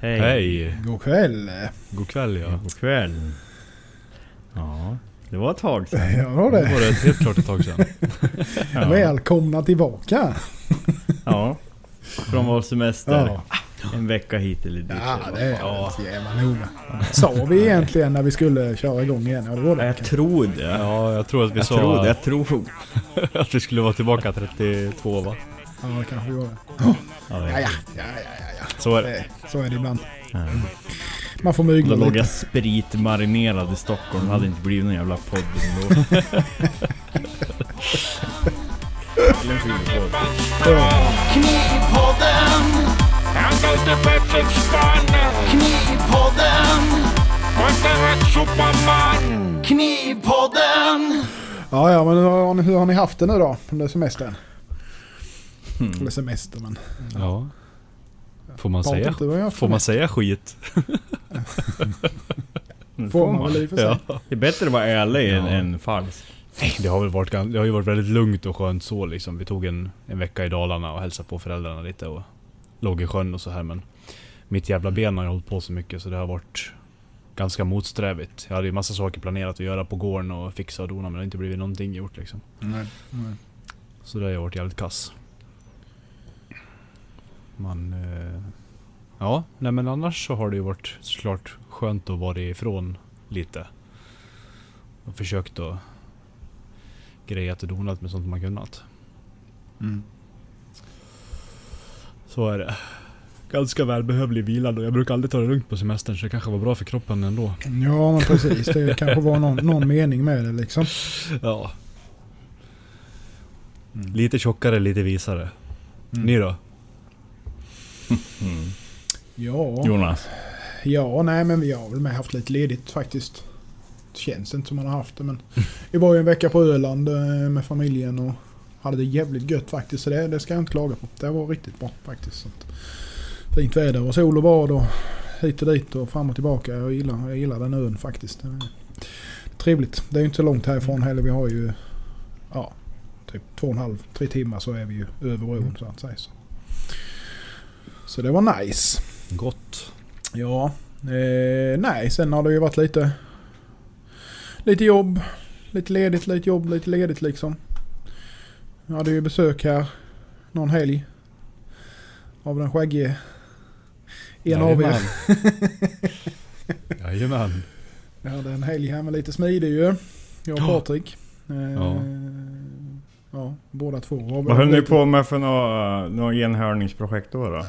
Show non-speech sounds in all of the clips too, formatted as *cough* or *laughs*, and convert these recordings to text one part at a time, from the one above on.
Hej. Hej! God kväll. God kväll ja. God kväll. Ja, det var ett tag sedan. Ja, var Det det. var det helt klart ett tag sedan. *laughs* Ja. Välkomna tillbaka. ja. Från vår semester. Ja, En vecka hit eller dit. ja det är Ja. jävla noga. Sa vi egentligen när vi skulle köra igång igen? Ja, det var det. Jag tror det. Ja, jag tror att vi Jag sa. Jag tror. *laughs* att vi skulle vara tillbaka 32 va? Ja, det kanske vi var det. Ja, ja, ja, ja. Så är det. Det- Så är det ibland. ja. Man får mygla lite. jag spritmarinerad i Stockholm. Det hade inte blivit någon jävla podd ändå. *laughs* Knivpodden, han går till bättre Knivpodden, Superman. Knivpodden. Ja, ja, men hur har, ni, hur har ni haft det nu då? Under semestern? Hmm. Eller semester, men... Ja. Får man Patrik, säga, får man säga skit? Får man väl i för sig. Ja. Det är bättre att vara ärlig än, Ja. än falsk. Nej, det har väl varit, det har ju varit väldigt lugnt och skönt så liksom. Vi tog en, en vecka i Dalarna och hälsade på föräldrarna lite och låg i sjön och så här men mitt jävla ben har ju hållit på så mycket så det har varit ganska motsträvigt. Jag hade ju massa saker planerat att göra på gården och fixa och dona men det har inte blivit någonting gjort liksom. Nej, nej. Så det har ju varit jävligt kass. Man... Eh, ja, nej men annars så har det ju varit såklart skönt att vara ifrån lite. Och försökt att grejat och donat med sånt man kunnat. Mm. Så är det. Ganska välbehövlig vila då. Jag brukar aldrig ta det lugnt på semestern så det kanske var bra för kroppen ändå. Ja, men precis. Det *laughs* kanske var någon, någon mening med det liksom. Ja. Mm. Lite tjockare, lite visare. Mm. Ni då? Mm. *laughs* Ja. Jonas. Ja, nej men vi har väl med haft lite ledigt faktiskt. Det känns inte som man har haft det men *laughs* vi var ju en vecka på Öland eh, med familjen och hade det jävligt gött faktiskt. Så det, det ska jag inte klaga på. Det var riktigt bra faktiskt. Så fint väder och sol och bad och hit och dit och fram och tillbaka. Jag gillar, jag gillar den ön faktiskt. Det är trevligt. Det är ju inte så långt härifrån heller. Vi har ju ja, typ två och en halv, tre timmar så är vi ju över ån så att säga. Så, så det var nice. Gott. Ja, eh, nej sen har det ju varit lite lite jobb, lite ledigt, lite jobb, lite ledigt liksom. Jag hade ju besök här någon helg av den skäggige. En av er. Jajamän. Jag hade en helg här med lite smidig ju. Jag och Patrik. Eh, Ja. ja. båda två. Vad höll ni på med för några, några enhörningsprojekt då? då?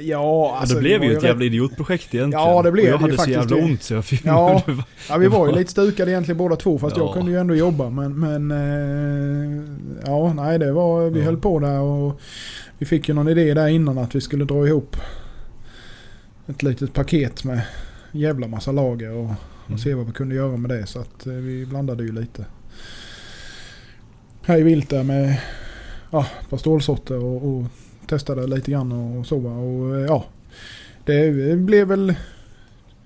Ja, alltså det blev ju ett jävla idiotprojekt egentligen. Ja, det blev och jag det hade så jävla det. ont så jag fick... Ja. var- *laughs* Ja, vi var ju lite stukade egentligen båda två fast Ja. jag kunde ju ändå jobba. Men, men eh, ja, nej det var, vi Ja. höll på där och vi fick ju någon idé där innan att vi skulle dra ihop ett litet paket med jävla massa lager och, och Mm. se vad vi kunde göra med det. Så att eh, vi blandade ju lite här i vilt där med ja, ett par stålsorter och, och testade lite grann och så. Och eh, ja, det blev väl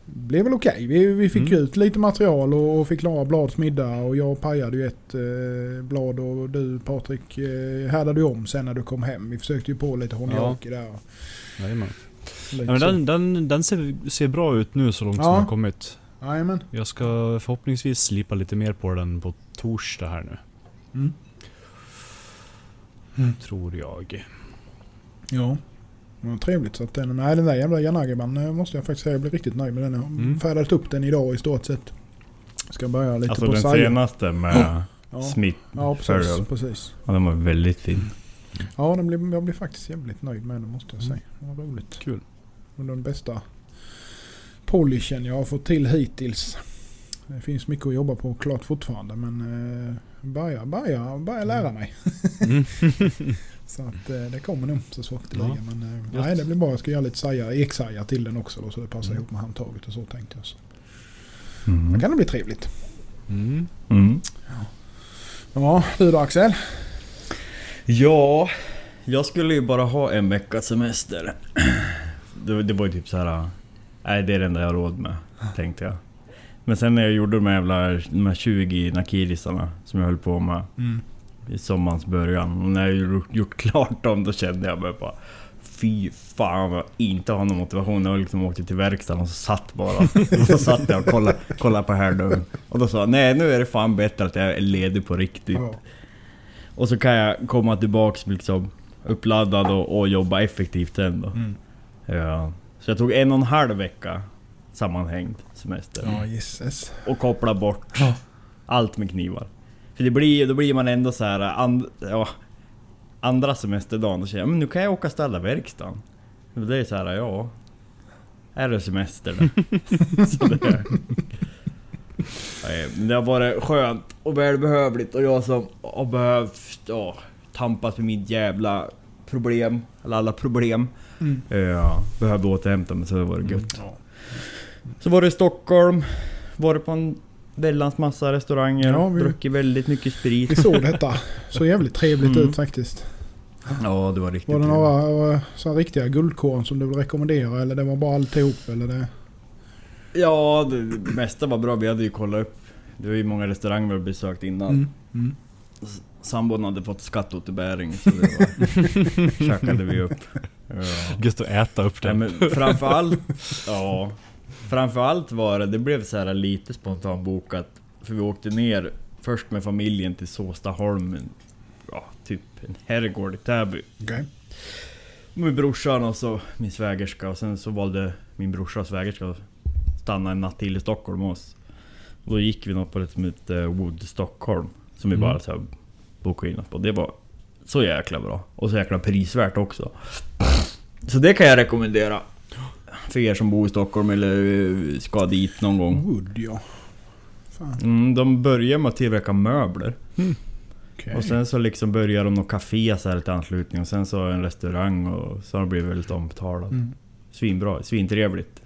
blev väl okej. Vi, vi fick Mm. ut lite material och, och fick klara Blads middag och jag pajade ju ett eh, blad och du Patrik eh, härdade ju om sen när du kom hem. Vi försökte ju på lite honjaki där. Jajamän. Ja, men den, den, den ser, ser bra ut nu så långt som Ja. den har kommit. Jajamän. Jag ska förhoppningsvis slipa lite mer på den på torsdag här nu. Mm. Mm. Tror jag. Ja. Ja, trevligt. Så att den, nej, den där jävla Janagiban måste jag faktiskt säga. Jag blir riktigt nöjd med den. Jag har Mm. färdat upp den idag i stort sett. Ska börja lite Alltså på den Saja. senaste med Ja. Smith. Ja, precis. Precis. Ja, den var väldigt fin. Ja, den blir, jag blir faktiskt jävligt nöjd med den måste jag Mm. säga. Det var roligt. Kul. Och den bästa polishen jag har fått till hittills. Det finns mycket att jobba på klart fortfarande men eh, börja, börja, börja lära mig. Mm. *laughs* *laughs* Så att eh, det kommer nog så småningom. Ja. Men eh, nej, det blir bra. Jag ska göra lite saja, eksaja till den också då, så det passar Mm. ihop med handtaget och så tänkte jag. Så. Mm. Då kan det bli trevligt. Mm. Mm. Ja, du då Axel? Ja, jag skulle ju bara ha en veckas semester. *clears throat* Det, det var ju typ så här. Nej, det är det enda jag har råd med, tänkte jag. Men sen när jag gjorde de här jävla de här 20 nakirisarna som jag höll på med i sommarens början. Och när jag gjort, gjort klart dem då kände jag mig bara... fy fan vad jag inte har någon motivation. Jag liksom åkte till verkstaden och så satt bara. Och så satt jag och kollade, kollade på härdörren. Och då sa jag, nej nu är det fan bättre att jag är ledig på riktigt. Ja. Och så kan jag komma tillbaks liksom uppladdad och, och jobba effektivt sen då. Mm. Ja. Så jag tog en och en halv vecka sammanhängd semester. Ja. Och koppla bort Ja. allt med knivar. För det blir, då blir man ändå så här, and, ja, andra semesterdagen, då känner jag men nu kan jag åka och ställa verkstaden. Det är så här, ja... Är det semester då? *laughs* så det, det har varit skönt och välbehövligt och jag som har behövt ja, tampas med mitt jävla problem, eller alla problem. Mm. Ja, behövde återhämta mig så det var det gött. Ja. Så var det i Stockholm, var det på en väldans massa restauranger, Ja, vi- druckit väldigt mycket Vi sprit. såg detta. *laughs* Så jävligt trevligt Mm. ut faktiskt. Ja, det var riktigt Var det några eh, så här riktiga guldkorn som du vill rekommendera eller det var bara alltihop? Eller det... Ja, det, det mesta var bra. Vi hade ju kollat upp. Det var ju många restauranger vi hade besökt innan. Mm. Mm. Sambon hade fått skatteåterbäring så det var... *laughs* käkade vi upp. Ja. Gött att äta upp det. men framförallt... *laughs* Ja. Framförallt var det, det blev så här lite spontant bokat. För vi åkte ner först med familjen till Såstaholm. en- Ja, typ en herrgård i Täby. Okej. Med brorsan och så min svägerska och sen så valde min brorsa och svägerska att stanna en natt till i Stockholm med oss. Och då gick vi något på det som heter Wood Stockholm. Som vi Mm. bara så här bokade in oss på. Det var så jäkla bra. Och så jäkla prisvärt också. Så det kan jag rekommendera. För er som bor i Stockholm eller eh, ska dit någon gång. Wood ja. Fan. Mm, de börjar med att tillverka möbler. Okej. Och sen så liksom börjar de något café så här lite anslutning och sen så en restaurang och så har de blivit väldigt omtalad. Mm. Svinbra, svintrevligt.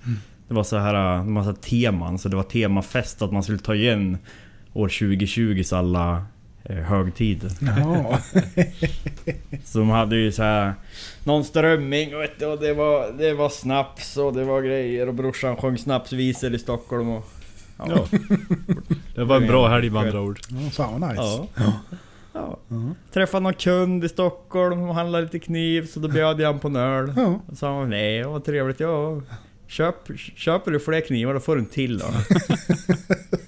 Det var så här en massa teman, så det var temafest att man skulle ta igen år 2020s alla eh, högtider. Ja. *laughs* Så de hade ju så här någon strömming och, vet du, och det, var, det var snaps och det var grejer och brorsan sjöng snapsvisor i Stockholm och... Ja. Det var en bra helg med andra ord. ja. Fan vad nice. Ja. ja. Ja. Träffade någon kund i Stockholm och handlade lite kniv så då bjöd jag han på en öl. Ja. Och sa han, nej vad trevligt, ja. Köp, köper du fler knivar då får du en till då.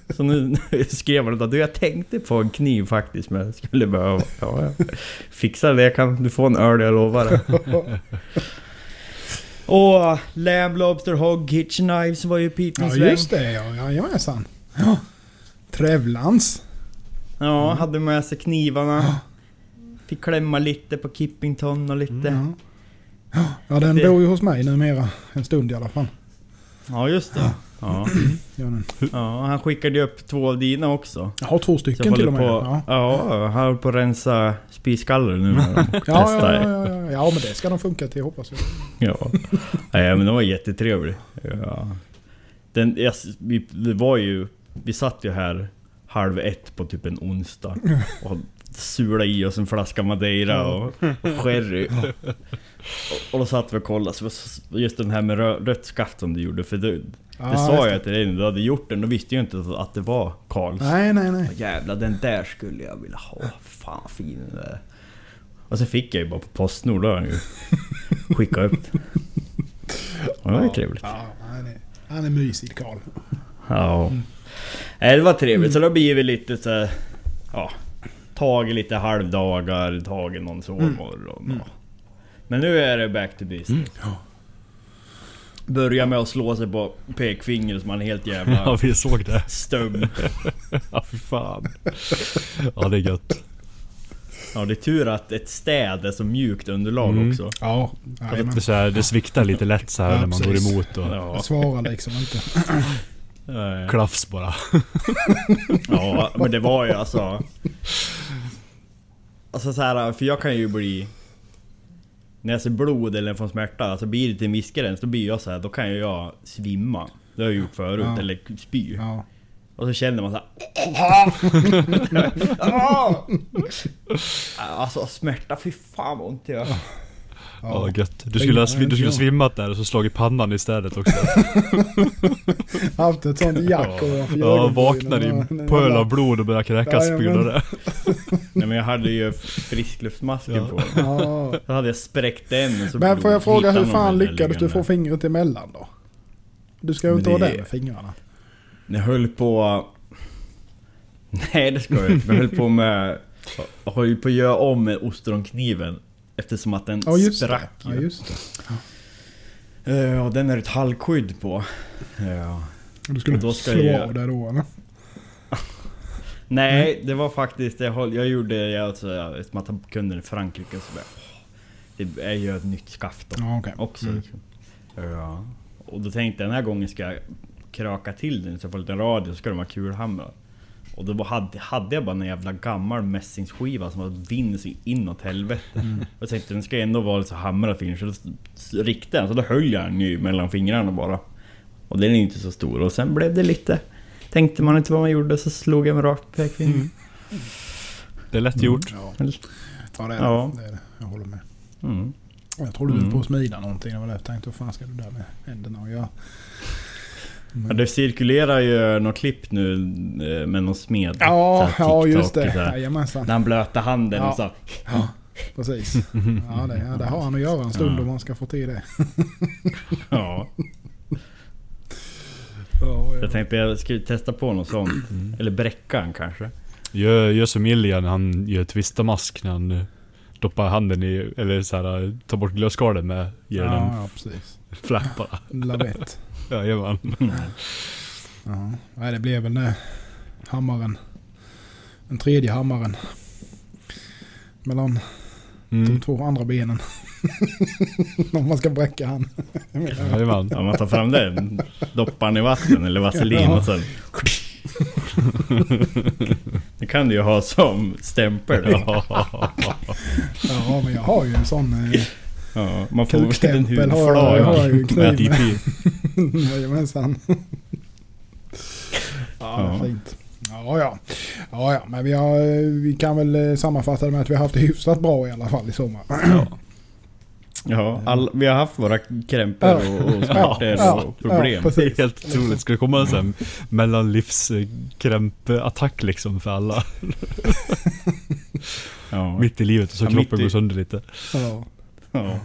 *laughs* så nu skrev han att du jag tänkte på en kniv faktiskt men jag skulle behöva. Ja, ja. Fixa det, kan du få en öl jag lovar dig. *laughs* Och Lamb Lobster Hog Kitchen Knives var ju min Ja just det ja. Jajamensan. Ja. Trevlans. Ja, hade med sig knivarna. Fick klämma lite på Kippington och lite. Ja. Ja den Det- bor ju hos mig numera. En stund i alla fall. Ja, just det. Ja. Den. ja, han skickade ju upp två av dina också. Jag har två stycken till och med. på, Ja. ja, han håller på att rensa spiskallar nu med dem. *laughs* Ja, ja, ja, ja, ja. men det ska de funka till hoppas jag. Ja. Nej, men det var jättetrevligt. Ja. Den, jag, vi, det var ju... Vi satt ju här halv ett på typ en onsdag. Och sula i oss en flaska madeira och, och sherry. Och, och då satt vi och kollade. Så just den här med rö, rött skaft som du gjorde. För det, det Ja, sa jag till dig när du hade gjort den. Då visste jag inte att det var Karls. Nej, nej, nej. Jävlar, den där skulle jag vilja ha. Fan vad fin den är. Och så fick jag ju bara på Postnord, då har ju *laughs* skickat upp den. Ja, det var ju trevligt. Ja, han är, han är mysig Karl. Ja. Nej, det var trevligt. Så då blir vi lite så här, Ja. Tagit lite halvdagar, tagit någon sovmorgon. Mm. och- Men nu är det back to business. Ja. Börja med att slå sig på pekfingret som man är helt *laughs* Ja, jävla vi såg det. stum. *laughs* Ja, fy fan. Ja, det är gött. Ja, det är tur att ett städ är så mjukt underlag Mm. också. Ja, Det, jajamän. är så här, det sviktar lite lätt så här Ja, när man precis. går emot och Ja. Jag svarar liksom inte. *clears throat* *clears throat* Nej. klafs bara. *laughs* Ja, men det var ju alltså... Alltså så här, för jag kan ju bli... När jag ser blod eller får smärta, alltså blir det till miskgräns, då blir jag så här, då kan ju jag svimma. Det har jag gjort förut, Ja. eller spy. Ja. Och så känner man så här. *laughs* *laughs* Alltså smärta, fy fan vad ont det gör. Ja, Ja. gött. Du skulle, ha, du skulle Ja. svimmat där och så slagit pannan istället också. *laughs* Haft ett sånt jack ovanför Ja, vaknar i och- en pöl av blod och börjar kräkas på grund av det. *laughs* Nej men jag hade ju friskluftsmasken Ja. på. Ja. Så hade jag spräckt den och så Men får jag fråga hur fan lyckades du få fingret emellan då? Du ska ju inte ha det- det med fingrarna. Jag höll på... Nej det ska jag inte. Jag höll på med... Jag *laughs* höll på att göra om med ostronkniven. Eftersom att den Ja just det. sprack Ja, ju. just det. Eh, Och den är ett halkskydd på. Ja. Du skulle då ska slå jag- av det då eller? *laughs* Nej, det var faktiskt... Jag, jag gjorde... Jag, alltså, jag, eftersom att han kunde i Frankrike så bara... Det är ju ett nytt skaft då. Ja okej. också. Mm. Liksom. Ja. Och då tänkte jag den här gången ska jag kraka till den så jag får lite radio så ska de ha kulhamrar. Och då hade, hade jag bara en jävla gammal mässingsskiva som var vind så inåt helvete. Mm. Och jag tänkte den ska ändå vara lite så hamrad fin så då riktade jag den, så då höll jag den ju mellan fingrarna bara. Och den är ju inte så stor och sen blev det lite... Tänkte man inte vad man gjorde så slog jag med rakt pekfinger. Mm. Det är lätt gjort. Ja. Mm. ja det är Ja. det. det är det. Jag håller med. Mm. Jag trodde du Mm. var på att smida någonting. Det var det jag tänkte. Vad fan ska du där med händerna och göra? Ja, det cirkulerar ju något klipp nu eh, med någon smed. Ja, ja just TikTok, det. Jajamensan. När han blöter handen Ja. och så. Ja, precis. Ja, det, ja, det har han att göra en stund Ja. om man ska få till det. *laughs* Ja. Ja, Jag tänkte jag skulle testa på något sånt. Eller bräckan kanske. Gör, gör som Ilja när han gör twistamask när han eh, doppar handen i, eller så här, eh, tar bort glödskalet med, ger den ja, ja, precis. flapp bara. Lavett. Jajamän. Ja, nej, det blev väl det. Hammaren. Den tredje hammaren. Mellan de Mm. två andra benen. *laughs* Om man ska bräcka han. Jajamän. Ja, man tar fram den. Doppar den i vatten eller vaselin och sen... Det kan du ju ha som stämpel. Ja. Ja, men jag har ju en sån eh, Ja, man får ju en DP. med. Jajamensan. *laughs* Ja, Ja. fint. Ja, ja. Ja, ja. Men vi, har, eh, vi kan väl eh, sammanfatta det med att vi har haft det hyfsat bra i alla fall i sommar. Ja, all, vi har haft våra krämpor och, och smärtor Ja, och problem. ja. Det är helt otroligt. Ska det komma en sån mellanlivskrämpattack liksom för alla? *laughs* Ja. Mitt i livet och så Ja, kroppen går sönder lite. Ja, Ja.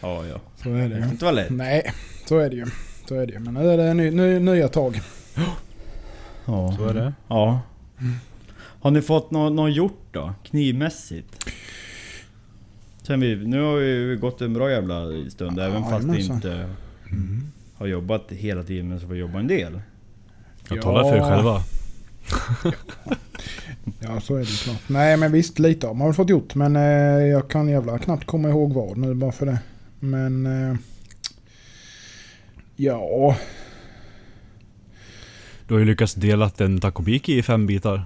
Ja, ja. så är det ju. inte vara lätt. Nej, så är det ju. Så är det ju. Men nu är det ny, ny, nya tag. Ja. Så är det. Ja. Har ni fått något, något gjort då? Knivmässigt? Sen vi, nu har vi gått en bra jävla stund även fast vi inte har jobbat hela tiden men så får vi jobba en del. Jag talar för er Ja. själva. *laughs* *laughs* Ja, så är det klart. Nej, men visst lite har man väl fått gjort. Men eh, jag kan jävla knappt komma ihåg vad nu bara för det. Men... Eh, ja, Du har ju lyckats dela en takobiki i fem bitar.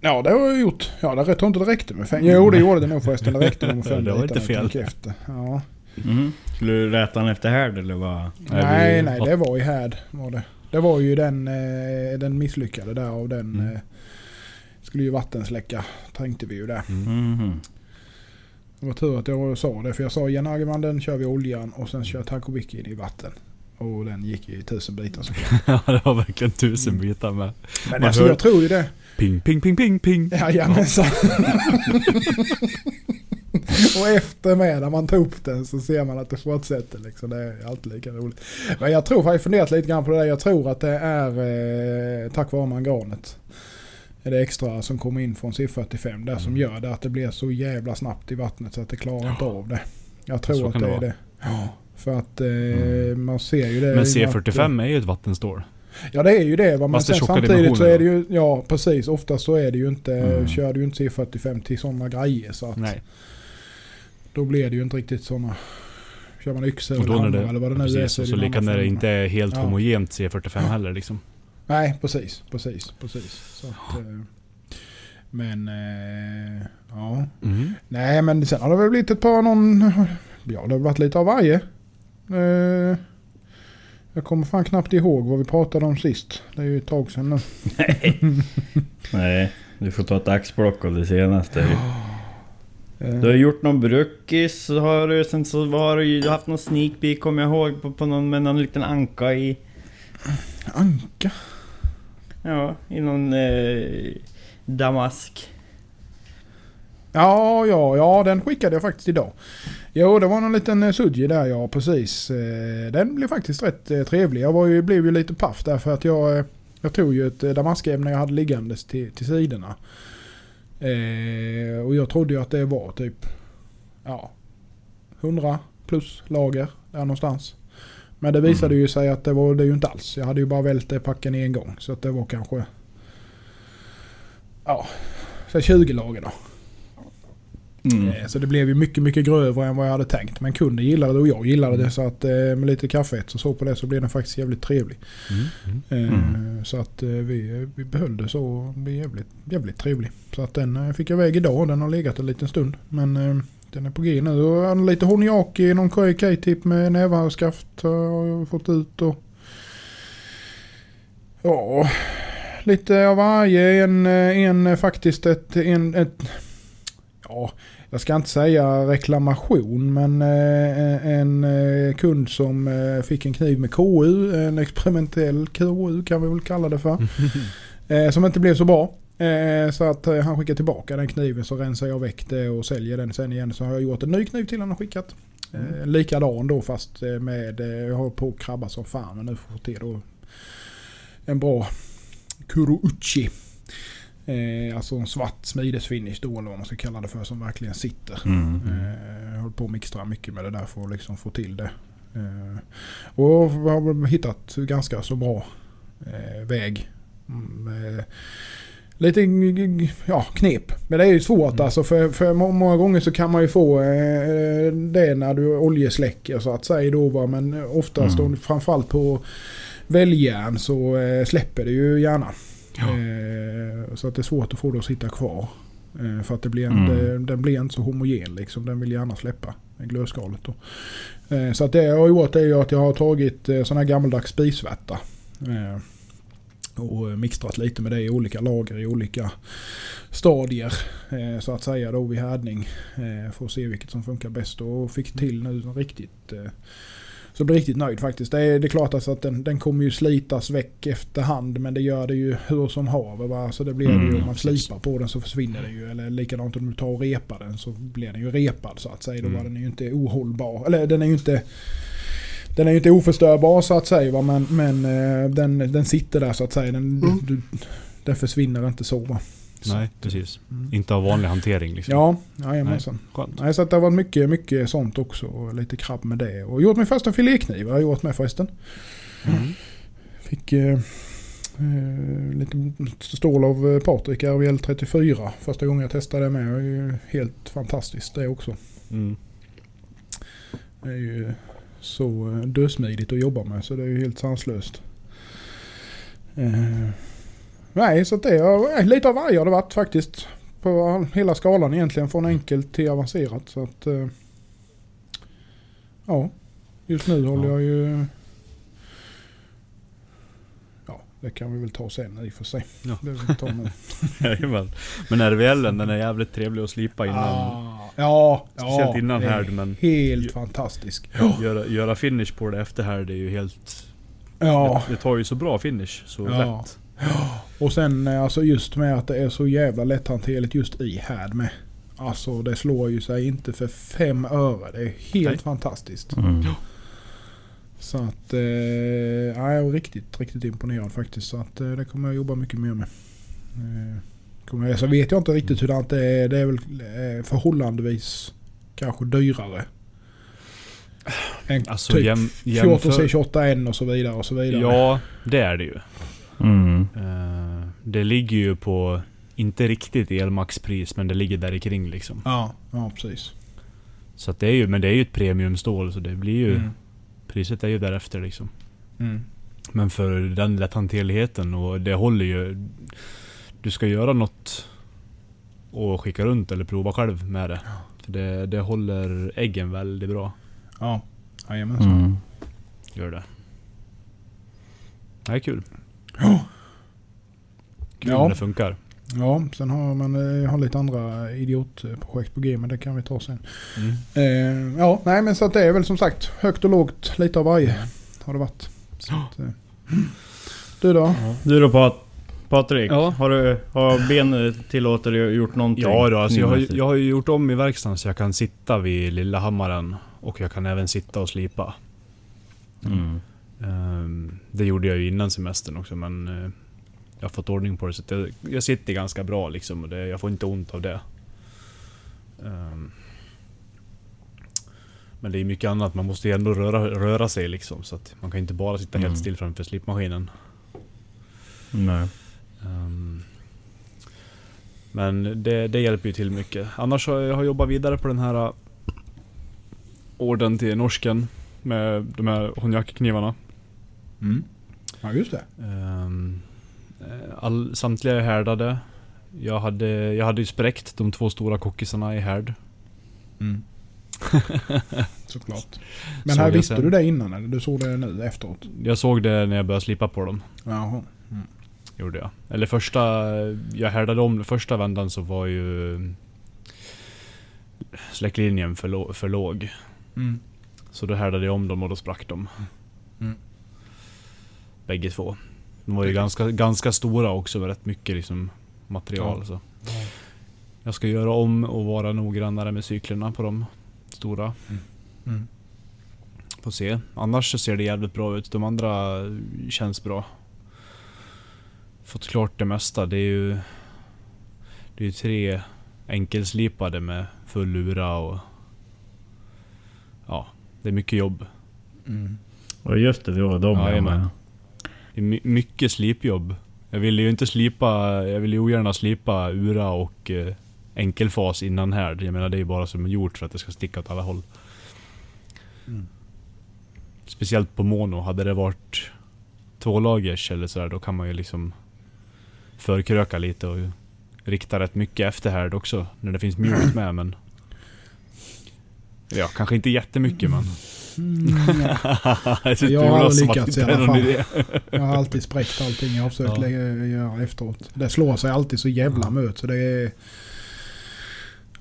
Ja, det har jag gjort. Ja, det tror inte det räckte med fem. Jo, det gjorde det nog förresten. Det räckte nog med *laughs* fem Det var bitar, inte jag fel. tänker Efter. Ja. Mhm. Skulle du rätta den efter härd eller vad? Nej, vi- nej, det var i härd. Var det. det var ju den, eh, den misslyckade där och den Mm. Skulle ju vattensläcka. Tänkte vi ju där. Mhm. Det var tur att jag sa det. För jag sa Janageman den kör vi oljan och sen kör Takovicki in i vatten. Och den gick i tusen bitar såklart. *laughs* Ja, det var verkligen tusen bitar med. Men Man alltså hör- jag tror ju det. Ping, ping, ping, ping, ping. Jajamensan. *laughs* och efter med när man tar upp den så ser man att det fortsätter liksom. Det är alltid lika roligt. Men jag tror faktiskt funderat lite grann på det där. Jag tror att det är eh, tack vare manganet. Är det extra som kommer in från C45 där som gör det att det blir så jävla snabbt i vattnet så att det klarar inte av det. Jag tror Så att det det är det. Ja. För att eh, Mm. man ser ju det. Men i och med att- C45 är ju ett vattenstål. Ja det är ju det. va, Men sen samtidigt så är det ju, ja precis. Oftast så är det ju inte, Mm. kör du ju inte C45 till sådana grejer. Så att Nej. då blir det ju inte riktigt sådana. Kör man yxor eller hammare eller vad det nu är. precis, så är så lika när det inte är helt Ja. homogent C45 heller liksom. Nej precis, precis, precis. Så att, eh, men eh, ja. Mm. Nej men sen har det väl blivit ett par någon, ja det har varit lite av varje. Eh, jag kommer fan knappt ihåg vad vi pratade om sist. Det är ju ett tag sedan nu. Nej, *laughs* du får ta ett axplock av det senaste. Du har gjort någon bruckis, så har du, sen så har du ju haft någon sneak peek kommer jag ihåg på, på någon med någon liten anka i... Anka? Ja, i någon eh, damask. Ja, ja, ja, den skickade jag faktiskt idag. Jo, det var någon liten eh, sudji där, ja precis. Eh, den blev faktiskt rätt eh, trevlig. Jag var ju, blev ju lite paff där för att jag, jag tog ju ett damaskämne jag hade liggandes till, till sidorna. Eh, och jag trodde ju att det var typ, ja, 100 plus lager där någonstans. Men det visade ju sig att det var det ju inte alls. Jag hade ju bara vält det packen en gång. Så att det var kanske, ja, så 20 lager då. Mm. Eh, Så det blev ju mycket, mycket grövre än vad jag hade tänkt. Men kunden gillade det och jag gillade det. Så att eh, med lite kaffeett och så på det så blev den faktiskt jävligt trevlig. Mm. Mm. Eh, Mm. Så att vi, vi behöll det så det blev jävligt, jävligt trevlig. Så att den fick jag iväg idag. Den har legat en liten stund. Men den är på G nu. Och lite honjak i någon K-tip med nävarskaft har jag fått ut. Och, ja, lite av varje. En, en faktiskt ett, en, ett ja, jag ska inte säga reklamation men eh, en eh, kund som eh, fick en kniv med KU, en experimentell KU kan vi väl kalla det för. *laughs* som inte blev så bra. Eh, så att eh, han skickar tillbaka den kniven så rensar jag väck det och säljer den sen igen. Så har jag gjort en ny kniv till han och skickat. Eh, likadan då fast med, jag har på krabba som fan men nu får jag till då en bra Kurouchi. Eh, alltså en svart smidesfinish då eller vad man ska kalla det för som verkligen sitter. Mm. Eh, jag håller på att mixtra mycket med det där för att liksom få till det. Och har väl hittat ganska så bra väg. Mm, lite ja, knep. Men det är ju svårt Mm. alltså för, för må- många gånger så kan man ju få eh, det när du oljesläcker så att säga då va. Men oftast Mm. då, framförallt på välljärn så eh, släpper det ju gärna. Ja. Eh, så att det är svårt att få det att sitta kvar. Eh, för att det blir, Mm. det, den blir inte så homogen liksom. Den vill gärna släppa glödskalet då. Eh, så att det jag har gjort är att jag har tagit eh, sån här gammaldags spisvärta. Och eh, mixtrat lite med det i olika lager i olika stadier. Eh, så att säga då vid härdning. Eh, för att se vilket som funkar bäst. Och fick till nu riktigt så jag blir riktigt nöjd faktiskt. Det är, det är klart alltså att den, den kommer ju slitas väck efterhand men det gör det ju hur som haver. Va? Så det blir det ju Mm, om man slipar på den så försvinner det ju. Eller likadant om du tar och repar den så blir den ju repad så att säga. Då Mm. var den är ju inte ohållbar. Eller den är ju inte den är ju inte oförstörbar så att säga va? men, men eh, den, den sitter där så att säga. Den, du, den försvinner inte så va. Så Nej, att, precis. mm. Inte av vanlig hantering liksom. Ja, jajamensan. Skönt. Nej, så att det har varit mycket, mycket sånt också. Och lite krabb med det. Och gjort min första filékniv har jag gjort med förresten. Mm. Fick eh, eh, lite stål av eh, Patrik RVL 34. Första gången jag testade det med. Det är ju helt fantastiskt det också. Mm. Det är ju så eh, dösmidigt att jobba med så det är ju helt sanslöst. Eh, nej, så det är eh, lite av varje har det varit faktiskt. På hela skalan egentligen från enkelt till avancerat. Så att eh, ja, just nu håller Ja. jag ju Ja, det kan vi väl ta sen i och för sig. Ja. Det vi ta. *laughs* Jajamän. Men RVLen den är jävligt trevlig att slipa innan. Ah, ja, Speciellt ja, innan det är härd men Helt fantastisk. göra, göra finish på det efter härd är ju helt... Ja. Det, det tar ju så bra finish så Ja. lätt. Och sen eh, alltså just med att det är så jävla lätthanterligt just i härd med. Alltså det slår ju sig inte för fem öre. Det är helt Nej. fantastiskt. Mm. Så att eh, ja, jag är riktigt, riktigt imponerad faktiskt. Så att eh, det kommer jag jobba mycket mer med. Eh, så vet jag inte riktigt hur det är. Det är väl eh, förhållandevis kanske dyrare. Än Alltså typ jäm, 14 jämför... C28N och så vidare och så vidare. Ja, det är det ju. Mm. Eh, det ligger ju på, inte riktigt elmaxpris, men det ligger där i kring liksom. Ja, ja precis. Så att det är ju, men det är ju ett premiumstål så det blir ju, Mm. priset är ju därefter liksom. Mm. Men för den lätthanterligheten och det håller ju... Du ska göra något och skicka runt eller prova själv med det. För det, det håller äggen väldigt bra. Ja, jajamensan. Mm. Gör det. Det är kul. Ja. Kul Ja. när det funkar. Ja, sen har man eh, har lite andra idiotprojekt på G men det kan vi ta sen. Mm. Eh, ja, nej men så att det är väl som sagt högt och lågt, lite av varje har det varit. Så att, eh. Du då? Du då Pat? Patrik, Ja. har, du, har benet tillåter dig gjort någonting? Ja då, alltså jag, har, jag har ju gjort om i verkstaden så jag kan sitta vid lilla hammaren och jag kan även sitta och slipa. Mm. Ehm, det gjorde jag ju innan semestern också men eh, jag har fått ordning på det så att jag, jag sitter ganska bra liksom och det, jag får inte ont av det. Ehm, men det är mycket annat, man måste ju ändå röra, röra sig liksom så att man kan inte bara sitta Mm. helt still framför slipmaskinen. Nej. Ehm, men det, det hjälper ju till mycket. Annars har jag jobbat vidare på den här uh, orden till norsken med de här honjakknivarna. Mm. Ja, just det. Ehm, eh, all, samtliga är härdade. Jag hade, jag hade ju spräckt de två stora kockisarna i härd. Mm. *laughs* Såklart. Men Såg här visste sen. du det innan eller? Du såg det nu efteråt? Jag såg det när jag började slipa på dem. Jaha. Gjorde jag. Eller första... Jag härdade om första vändan så var ju... Släcklinjen för, lå- för låg. Mm. Så då härdade jag om dem och då sprack de. Mm. Bägge två. De var ju ganska, ganska stora också med rätt mycket liksom material. Ja. Så. Jag ska göra om och vara noggrannare med cyklerna på de stora. Mm. Får se. Annars så ser det jävligt bra ut. De andra känns bra. Fått klart det mesta. Det är ju... Det är ju tre enkelslipade med full lura och... Ja, det är mycket jobb. Mm. Och just det, det var de jag Jajamän. med. Det är my- mycket slipjobb. Jag ville ju inte slipa... Jag ville ju ogärna slipa ura och eh, enkelfas innan här. Jag menar det är ju bara som gjort för att det ska sticka åt alla håll. Mm. Speciellt på mono. Hade det varit tvålagers eller sådär, då kan man ju liksom förkröka lite och rikta rätt mycket efter här också. När det finns mjukt med men... Ja, kanske inte jättemycket men... Mm, ja. *laughs* jag har lyckats i alla fall. Jag har alltid spräckt allting jag har försökt Ja. göra efteråt. Det slår sig alltid så jävla möt så det är...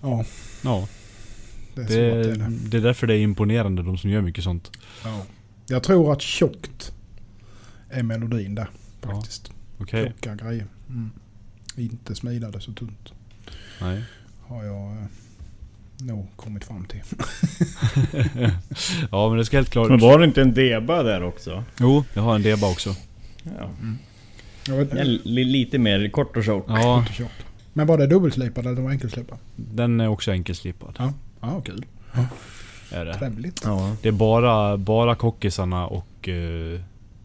Ja, Ja, det är det. Är det. det är därför det är imponerande de som gör mycket sånt. Ja. Jag tror att tjockt är melodin där faktiskt. Okej. Tjocka grejer. Mm. Inte smidade så tunt. Nej. Har jag eh, nog kommit fram till. *laughs* ja men det ska helt klart... Men var det inte en deba där också? Jo, jag har en deba också. Ja. Jag vet, Ja, li- lite mer kort och tjock. Ja. Men var det dubbelslipad eller var det enkelslipad? den är också enkelslipad. Ja, ja kul. Är det. Trevligt. Ja. det är bara, bara kockisarna och uh,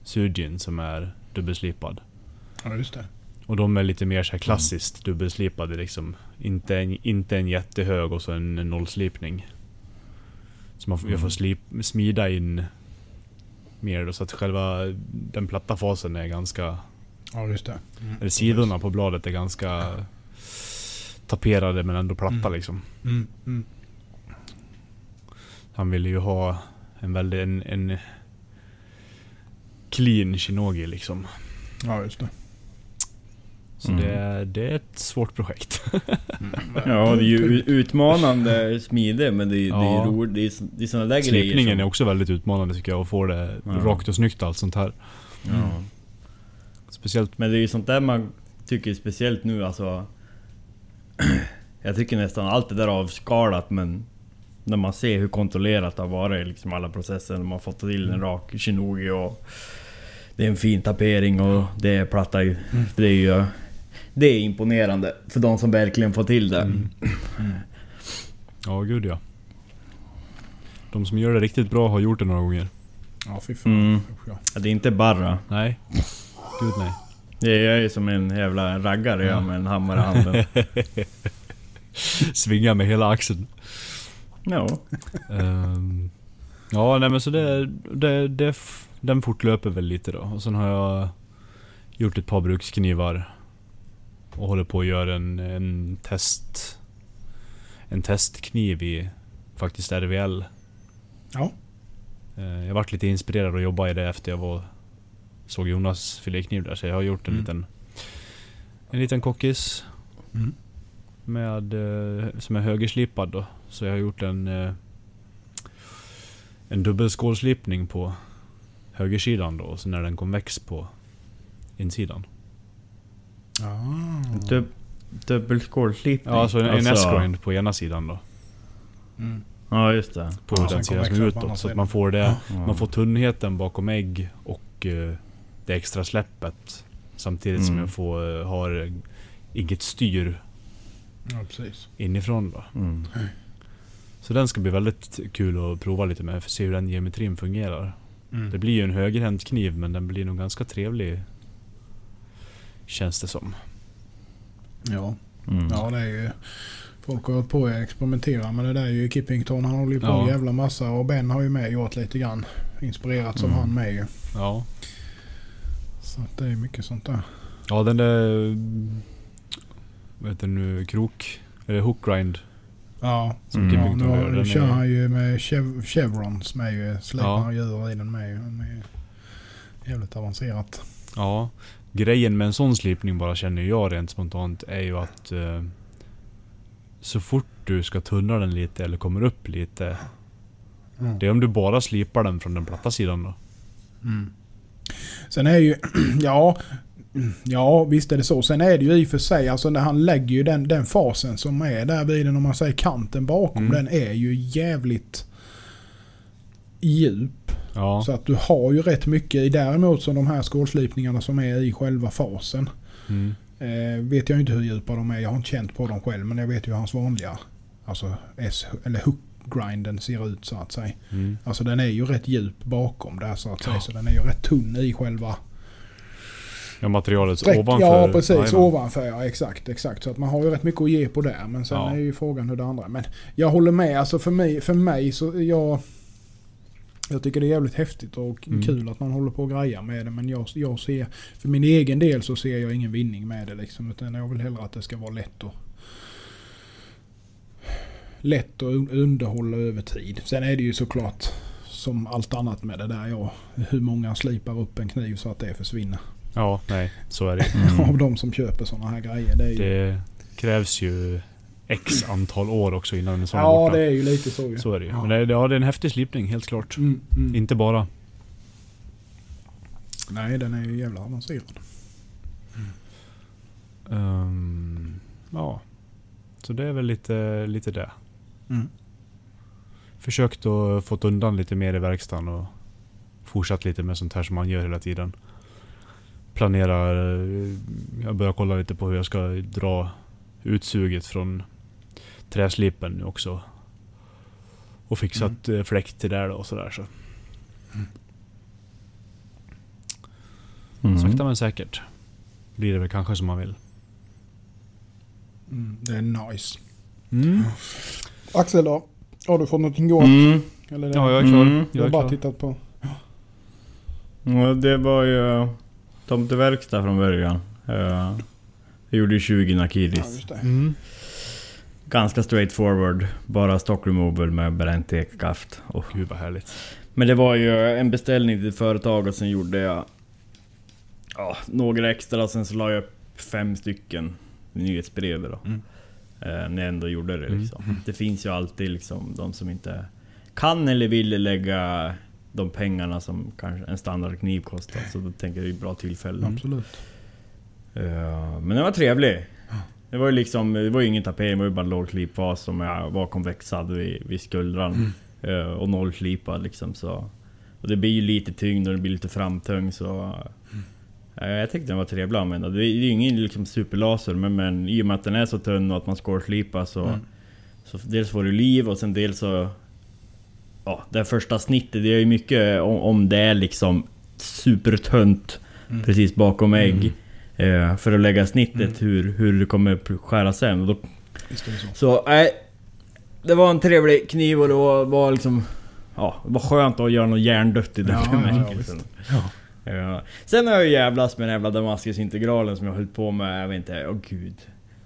Sujin som är dubbelslipad. Ja, just det. Och de är lite mer så här klassiskt dubbelslipade liksom. Inte en, inte en jättehög och så en nollslipning. Så man, får- jag får slip, smida in mer då, så att själva den platta fasen är ganska... Ja, just det. Eller sidorna på bladet är ganska taperade men ändå platta Mm. liksom. Mm, mm. Han ville ju ha en väldigt... En, en clean Shinogi liksom. Ja, just det. Så Mm. det, är- det är ett svårt projekt. Ja, det är ju utmanande smide men det är, det Ja. är roligt. Det är, det är såna där grejer Slipningen som... är också väldigt utmanande tycker jag. Att få det Ja. rakt och snyggt allt sånt här. Ja. Speciellt... Men det är ju sånt där man tycker speciellt nu alltså... Jag tycker nästan allt det där är avskalat men... När man ser hur kontrollerat det har varit liksom alla processer. När man har fått till en rak shinogi och... Det är en fin tapering och det är platta. Det är ju... Det är imponerande för de som verkligen får till det. Mm. Ja, gud ja. De som gör det riktigt bra har gjort det några gånger. Ja, fy fan. Mm. Ja. Det är inte bara. Nej. Gud nej. Det är jag är som en jävla raggare jag med en hammare i handen. *laughs* Svinga med hela axeln. Ja. Ehm, ja, nej men så det, det, det... Den fortlöper väl lite då. Och sen har jag gjort ett par bruksknivar. Och håller på att göra en, en test... En testkniv i faktiskt RVL. Ja. Eh, Jag varit lite inspirerad att jobba i det efter jag var, såg Jonas filékniv där. Så jag har gjort en Mm. liten... En liten kockis. Mm. Med, eh, som är högerslipad då. Så jag har gjort en... eh, En dubbelskålslipning på högersidan då. Och sen är den konvex på insidan. Ah. Dub, dubbelskålslipning. Ja, alltså en, en S-grind på ena sidan då. Mm. Ja, just det. På Ja, den sidan som är utåt. Så att man får det. Ja. Man får tunnheten bakom ägg och eh, det extra släppet. Samtidigt som Mm. jag får, eh, har inget styr Ja, precis. inifrån då. Mm. Så den ska bli väldigt kul att prova lite med för att se hur den geometrin fungerar. Mm. Det blir ju en högerhänt kniv men den blir nog ganska trevlig. Känns det som. Ja. Mm. ja, det är ju... Folk har hållit på att experimentera med det där ju. Kippington han håller ju på Ja. en jävla massa och Ben har ju med gjort lite grann. Inspirerats av Mm. han med ju. Ja. Så det är mycket sånt där. Ja den där... Vad heter det nu? Krok? Eller hook grind. Ja, Som Mm. ja Kippington nu, gör. nu Den kör är, han ju med chev chevrons med ju. Slipar Ja. djur i den med ju. Den jävligt avancerat. ja. Grejen med en sån slipning bara känner jag rent spontant är ju att eh, så fort du ska tunna den lite eller kommer upp lite. Mm. Det är om du bara slipar den från den platta sidan då. Mm. Sen är ju, *clears throat* ja, *clears throat* ja visst är det så. Sen är det ju i och för sig, alltså när han lägger ju den, den fasen som är där vid den, om man säger kanten bakom, Mm. den är ju jävligt djup. Ja. Så att du har ju rätt mycket i däremot som de här skålslipningarna som är i själva fasen. Mm. Eh, vet jag inte hur djupa de är, jag har inte känt på dem själv, men jag vet ju hur hans vanliga, alltså S, eller hook grinden ser ut så att säga. Mm. Alltså den är ju rätt djup bakom där så att säga. Så den är ju rätt tunn i själva Ja materialet streck. ovanför. Ja precis, Jajamän. ovanför ja exakt, exakt. Så att man har ju rätt mycket att ge på där. Men sen Ja. är ju frågan hur det andra är. Men jag håller med, alltså för mig, för mig så jag... Jag tycker det är jävligt häftigt och Mm. kul att man håller på och grejar med det. Men jag, jag ser, för min egen del så ser jag ingen vinning med det liksom. Utan jag vill hellre att det ska vara lätt och lätt att un- underhålla över tid. Sen är det ju såklart som allt annat med det där. Ja, hur många slipar upp en kniv så att det försvinner. Ja, nej. Så är det. *laughs* Mm. Av de som köper sådana här grejer. Det ju, Det krävs ju X antal år också innan en sån ja, borta. det är ju lite så ju. Så är det ju. Ja. Men det, ja, det är en häftig slipning, helt klart. Mm, mm. Inte bara. Nej, den är ju jävla avancerad. Ehm, ja. Så det är väl lite, lite det. Mm. Försökt att få undan lite mer i verkstaden och fortsatt lite med sånt här som man gör hela tiden. Planerar... eh, Jag börjar kolla lite på hur jag ska dra utsuget från träslipen nu också. Och fixat mm. fläkt till där då och sådär så. Mm. Sakta men säkert. Blir det väl kanske som man vill. Mm, det är nice. Mm. Axel då? Har du fått någonting gott? Mm. Eller Ja, jag är klar. Mm. Jag har bara klar. tittat på... Ja, det var ju tomteverkstad från början. Uh, jag gjorde ju 20 Ja, Nakiris. just det. Mm. Ganska straight forward. Bara stock removal med bränt ekskaft. Och Gud vad härligt. Men det var ju en beställning till ett företag och sen gjorde jag ja, några extra och sen så la jag upp fem stycken nyhetsbrev då. Mm. Eh, när jag ändå gjorde det Mm. liksom. Det finns ju alltid liksom de som inte kan eller vill lägga de pengarna som kanske en standardkniv kostar. Så då tänker jag det är ett bra tillfälle. Absolut. Eh, men det var trevlig. Det var ju liksom, det var ju ingen tapet, det var ju bara låg slipfas som jag var konvexad vid, vid skuldran. Eh, och noll slipad liksom så. Och det blir ju lite tyngd och det blir lite framtung så... eh, jag tyckte den var trevlig att använda. Det är ju ingen liksom superlaser men, men i och med att den är så tunn och att man skålslipar så... Mm. Så dels får du liv och sen dels så... Ja, det första snittet, det är ju mycket om, om det är liksom supertunt Mm. precis bakom ägg. Eh, för att lägga snittet Mm. hur, hur det kommer skära sen. Och då så. nej, det var en trevlig kniv och det var, var liksom... Ja, det var skönt att göra något hjärndött i den Ja, ja, ja, bemärkelsen. Ja. Sen har jag ju jävlas med den jävla Damaskusintegralen som jag höll på med, jag vet inte, åh gud.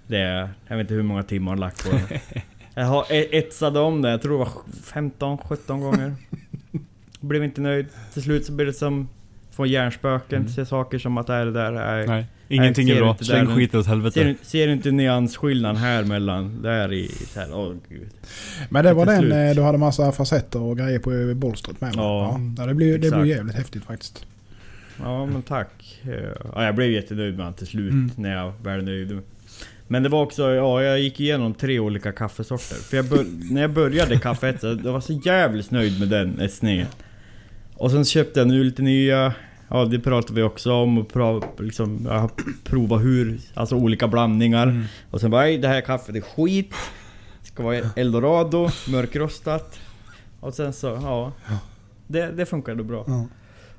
Det är, jag vet inte hur många timmar jag lagt på det. *laughs* Jag har e- etsat om det, jag tror det var 15-17 gånger. *laughs* Blev inte nöjd. Till slut så blev det som... Få hjärnspöken, Mm. se saker som att det är det där är... Nej, ingenting ser är bra. inte Släng skiten åt Ser, helvete. du- ser du inte nyansskillnaden här mellan... Där i... Så här, åh gud. Men det var den slut. eh, du hade massa facetter och grejer på bolstret med? Ja, ja. Det blev, det blev jävligt häftigt faktiskt. Ja men tack. Eh, Ja, jag blev jättenöjd med han till slut Mm. när jag väl nöjde mig. Men det var också, ja jag gick igenom tre olika kaffesorter. För jag bör, när jag började kaffe så jag var så jävligt nöjd med den, ett sned. Och sen köpte jag nu lite nya. Ja det pratade vi också om. Och pra, liksom, jag har provat hur, alltså olika blandningar. Mm. Och sen bara, det här kaffet är skit. Det ska vara eldorado, mörkrostat. Och sen så, ja. Det, det funkade bra. Ja,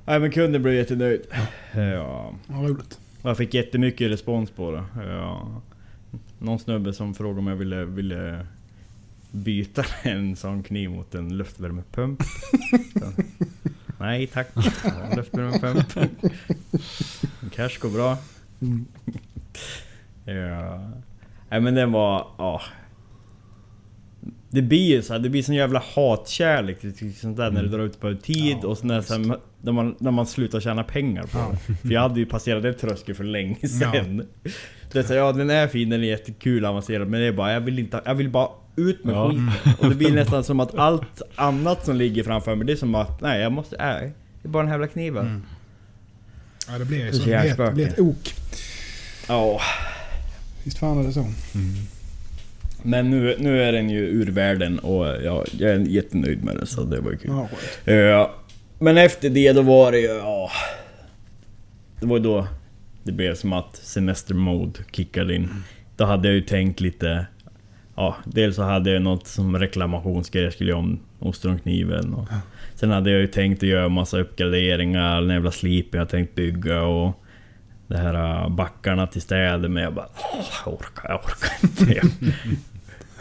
Nej men kunden blev jättenöjd. Ja. ja, roligt. Och Jag fick jättemycket respons på det. Ja. Någon snubbe som frågade om jag ville, ville byta *laughs* en sån kniv mot en luftvärmepump. *laughs* Nej tack. Ja, Luftvärmepump. Cash går bra. Mm. Ja. Nej men den var... Ja. Det blir ju så här, det blir sån jävla hatkärlek till sånt där när det drar ut på tid Ja, och så när, här, när, man, när man slutar tjäna pengar på Ja. det. För jag hade ju passerat den tröskeln för länge sedan. Det är så, ja den är fin, den är jättekul avancerad men det är bara, jag vill inte, jag vill bara ut med Ja. skiten. Och det blir nästan som att allt annat som ligger framför mig, det är som att, nej jag måste, nej. Det är bara den här jävla kniven. Mm. Ja, det blir ju så. Det blir ett, hjärnspöke. det blir ett ok. Ja. Visst fan är det så. Men nu, nu är den ju ur världen och ja, jag är jättenöjd med den så det var ju kul. Ja. Ja, men efter det då var det ju... Ja, det var ju då det blev som att semester mode kickade in. Då hade jag ju tänkt lite... Ja, dels så hade jag något som reklamationsgrej jag skulle göra om ostronkniven. Och sen hade jag ju tänkt att göra massa uppgraderingar, den jävla slipen jag tänkt bygga och... Det här äh, backarna till städer men jag bara... Åh, jag orkar, jag orkar inte.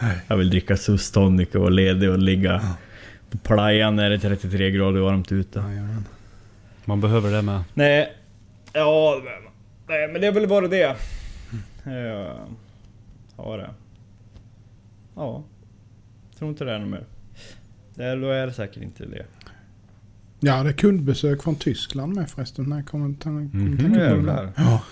*laughs* Jag, jag vill dricka sus tonic och vara ledig och ligga på playan när det är 33 grader varmt ute. Jajamän. Man behöver det med. Nej, ja... Nej, men det är väl bara det. Ja, har det. Ja. Tror inte det är något mer. Det, då är det säkert inte det. Ja, det är kundbesök från Tyskland med förresten. När jag kommer Mhm. tänka på det. Ja,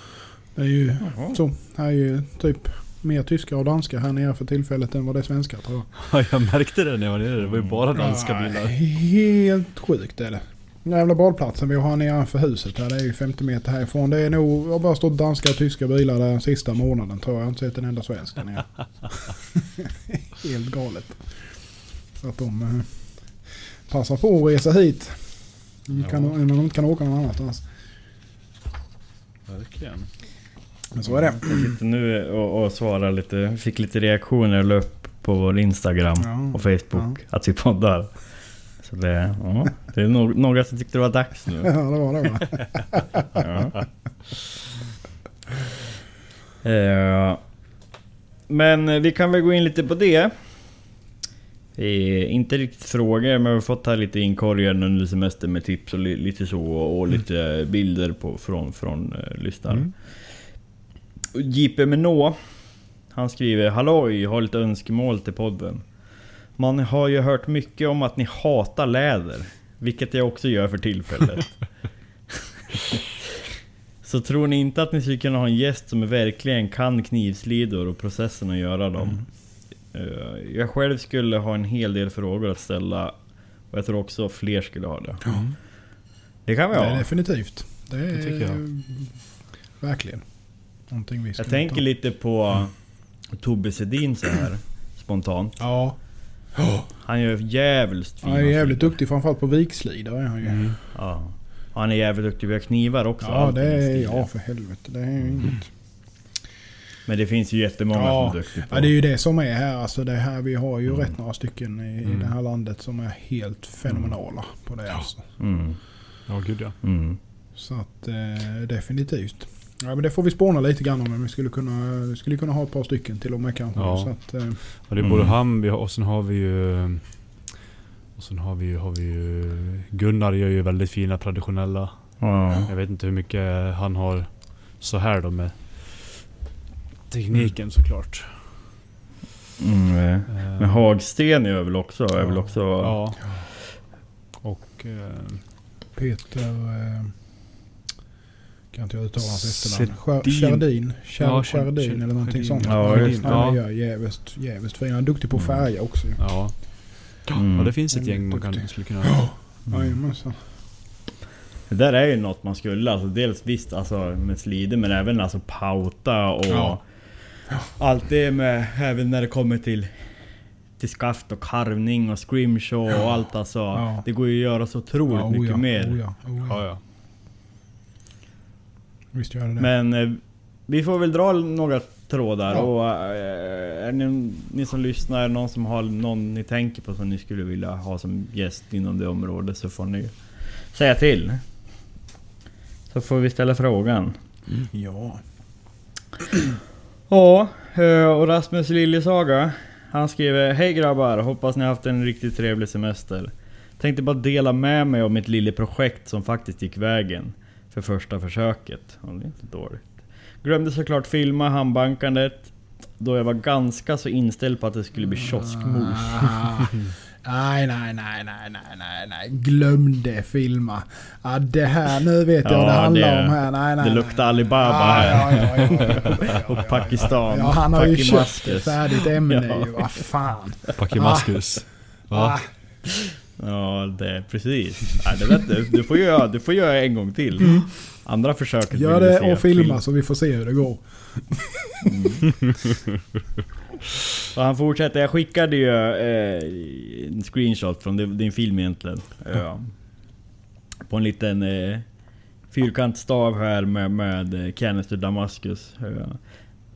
det är ju Jaha. så. Här är ju typ mer tyskar och danskar här nere för tillfället än vad det är svenskar tror jag. Ja, jag märkte det när jag var nere. Det var ju bara danska Ja, bilar. Helt sjukt är det. Den jävla badplatsen vi har nedanför huset här, det är ju 50 meter härifrån. Det är nog, jag har bara stått danska och tyska bilar där den sista månaden tror jag. Jag har inte sett en enda svensk där nere. *laughs* Helt galet. Så att de eh, passar på att resa hit. De kan, Ja. När de inte kan åka någon annanstans. Verkligen. Men så är det. Jag sitter nu och, och svarar lite, fick lite reaktioner och la upp på vår Instagram Ja. och Facebook att vi poddar. Så det, ja, det är no några som tyckte det var dags nu. *laughs* Ja, det var det va? Ja. Eh, Men vi kan väl gå in lite på det. Eh, inte riktigt frågor, men vi har fått här lite inkorgar under semestern med tips och li lite så och lite bilder på, från, från uh, lyssnare. Mm. JP Menå Han skriver Halloj, har lite önskemål till podden. Man har ju hört mycket om att ni hatar läder. Vilket jag också gör för tillfället. *laughs* Så tror ni inte att ni skulle kunna ha en gäst som verkligen kan knivslidor och processen att göra dem? Eh, Jag själv skulle ha en hel del frågor att ställa. Och jag tror också fler skulle ha det. Det kan vi Det är ha. definitivt. Det är Det tycker jag. verkligen någonting vi Jag tänker ta. lite på Tobbe Sedin så här spontant. Ja, Han gör jävligt fina han är jävligt duktig framförallt på vikslidor är han ju. Mm. Ja. Han är jävligt duktig på knivar också. Ja, allting det är, slidor. ja för helvete. Det är ju inget. Men det finns ju jättemånga Ja. som är duktiga på Ja, det är ju det som är här. Alltså det här vi har ju Mm. rätt några stycken i, Mm. det här landet som är helt fenomenala på det. Alltså. Mm. Ja, gud ja. Mm. Så att eh, definitivt. Ja, men det får vi spåna lite grann om. Men vi skulle kunna, skulle kunna ha ett par stycken till och med kanske. Ja. Så att, eh, Och det är både Mm. han och sen har vi ju... Och sen har vi ju, har vi ju... Gunnar gör ju väldigt fina traditionella. Ja. Jag vet inte hur mycket han har så här då med tekniken såklart. Mm. eh. Eh, Men Hagsten är väl också, är väl ja. också... Ja. Och... Eh, Peter... Kan inte jag uttala hans efternamn. Sedin. Shardin. Ja, eller någonting sånt. Ja, just. Han är jävligt, jävligt fin. Han är duktig på att Mm. färga också. ja. Mm. ja, det finns ett gäng man kan, skulle kunna... Mm. Jajamensan. Det där är ju något man skulle, alltså dels visst alltså med slider men även alltså pauta och Ja. allt det med, även när det kommer till till skaft och karvning och scrimshaw och allt alltså. Ja. Det går ju att göra så otroligt Ja, mycket oh ja, mer. Oh ja, oh ja. Visst gör det. Men eh, vi får väl dra några trådar Ja. och eh, är ni, ni som lyssnar, någon som har någon ni tänker på som ni skulle vilja ha som gäst inom det området så får ni säga till. Så får vi ställa frågan. Ja. Ja, eh, och Rasmus Liljesaga Han skriver Hej grabbar, hoppas ni har haft en riktigt trevlig semester. Tänkte bara dela med mig av mitt lilla projekt som faktiskt gick vägen. För första försöket. Ja, det är inte dåligt. Glömde såklart filma handbankandet. Då jag var ganska så inställd på att det skulle bli kioskmos. Ah, *laughs* nej, nej, nej, nej, nej, nej, nej. Glömde filma. Ja, det här, nu vet jag Ja, vad det handlar det- om här. Nej, nej, det luktar Alibaba Ja, här. Ja, Och Pakistan. Ja, han har ju köpt ett färdigt ämne Ja. ju. Vad fan. Pakimaskus. Ah, Va? Ja, det precis. Nej, det vet du. Får göra, du får göra en gång till. Andra försöket gör det och filma så vi får se hur det går. *laughs* Och han fortsätter, jag skickade ju eh, en screenshot från din, film egentligen. Ja. På en liten eh, fyrkantstav här med, med eh, Canister Damascus. Ja.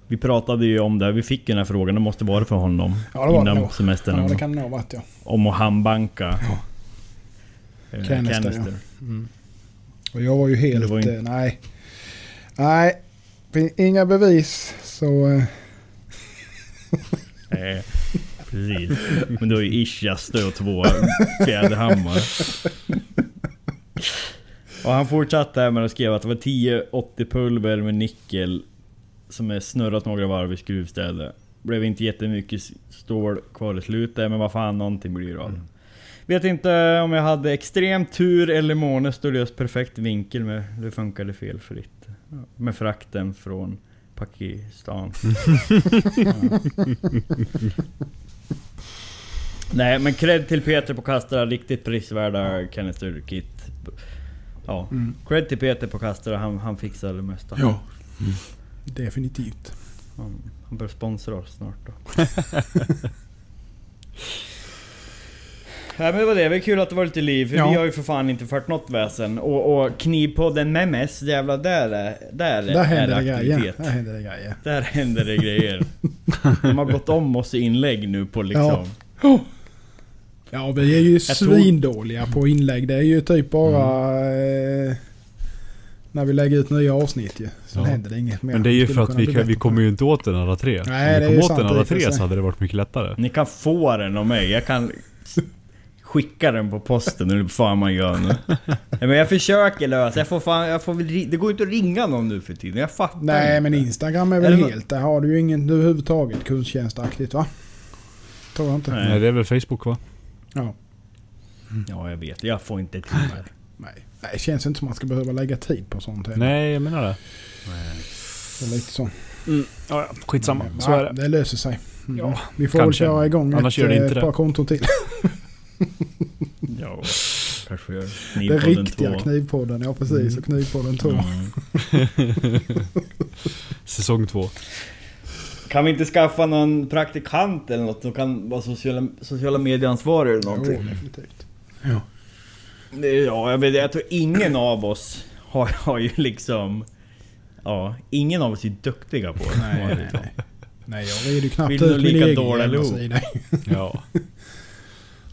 Vi pratade ju om det, vi fick ju den här frågan, det måste vara för honom. Ja, det var det innan nog. semestern. Ja, det kan det nog varit ja. Om att handbanka. Ja. eh, Canister, ja. Och jag var ju helt... Det var inte- eh, nej. Nej. Inga bevis. Så... eh, *laughs* Eh, precis. Men du har ju Ischiaste och två fjäderhammar. *laughs* Och han fortsatte här med att skriva att det var 1080 pulver med nickel som är snurrat några varv i skruvstädet. Blev inte jättemycket stål kvar i slutet, men vad fan, någonting blir det av. Vet inte om jag hade extrem tur eller måne stod löst perfekt vinkel med det funkade felfritt. Med frakten från Pakistan. Ja. *laughs* Nej men cred till Peter på Kastra, riktigt prisvärda canister kit. Ja, Mm. cred till Peter på Kastra, han, han fixar det mesta. Ja. Definitivt. Han, han bör sponsra oss snart då. *laughs* Ja men det var det, det var kul att det var lite liv, för Ja. vi har ju för fan inte fört något väsen. Och, och knivpodden Memes, jävlar där är, där, Där är det aktivitet. Där händer det grejer. Där händer det grejer. *laughs* De har gått om oss i inlägg nu på liksom... Ja, vi är ju svindåliga på inlägg. Det är ju typ bara... Eh, när vi lägger ut nya avsnitt ju. Sen Ja. händer det inget mer. Men det är ju för att vi, kan, vi kommer ju inte åt den alla tre. Nej, Om det vi är kom åt sant den alla tre så hade det varit mycket lättare. Ni kan få den av mig, jag kan skicka den på posten eller vad fan man gör nu. Nej, Men jag försöker lösa, jag får fan, jag får väl, det går inte att ringa någon nu för tiden, jag fattar Nej, inte. men Instagram är väl Eller helt... Där har du ju ingen överhuvudtaget kundtjänstaktigt va? Tror jag inte. Nej. Nej, det är väl Facebook va? Ja. Ja jag vet, jag får inte till det. Nej. Nej, det känns inte som att man ska behöva lägga tid på sånt heller. Nej, jag menar det. Det är lite så. Ja, ja, skitsamma. Men, Så ja, är det. Det löser sig. Mm. Ja, vi får kanske. väl köra igång Annars ett, gör det eh, inte ett par det. konton till. *laughs* Ja, kanske gör. Den riktiga 2. Knivpodden, ja precis. Mm. Och Knivpodden 2. Mm. *laughs* Säsong två. Kan vi inte skaffa någon praktikant eller något som kan vara sociala, sociala medieansvarig eller Jo, någonting? definitivt. Det- Ja, jag, vet, jag tror ingen av oss har, har ju liksom... Ja, ingen av oss är duktiga på det. Nej, nej, nej. Nej, jag rider ju knappt Vill du ut min lika egen dålig jävla allihop? sida. *laughs* Ja.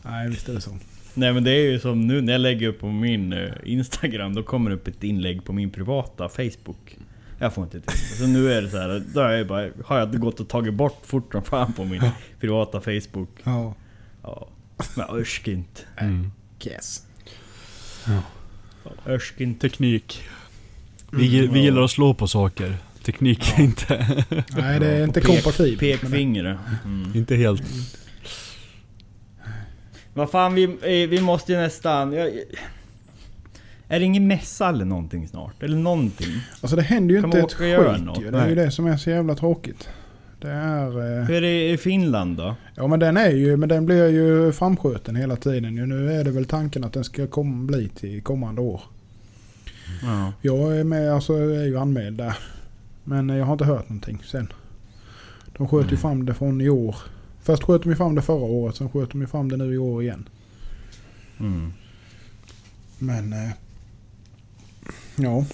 Nej, visst är det så. Nej men det är ju som nu när jag lägger upp på min eh, Instagram, då kommer det upp ett inlägg på min privata Facebook. Jag får inte till. Så nu är det så här, då är jag bara, har jag gått och tagit bort fort som fan på min privata Facebook. Ja. Ja. Men örskint. Mm. Yes. Örskint. Teknik. Vi, gi- vi gillar att slå på saker. Teknik inte. *laughs* Nej, det är inte kompatibelt. Pekfingret. Mm. inte helt. Vad fan, vi, eh, vi måste ju nästan... Jag, är det ingen mässa eller någonting snart? Eller någonting? Alltså det händer ju Kan inte ett skit något? ju. Det är ju det som är så jävla tråkigt. Det är... Eh, Hur är det i Finland då? ja men den är ju, men den blir ju framskjuten hela tiden. Nu är det väl tanken att den ska komma, bli till kommande år. Ja. Jag är med, alltså jag är ju anmäld där. Men jag har inte hört någonting sen. De sköt ju fram det från i år. Först sköt de ju fram det förra året, sen sköt de ju fram det nu i år igen. Mm. Men... Eh, ja.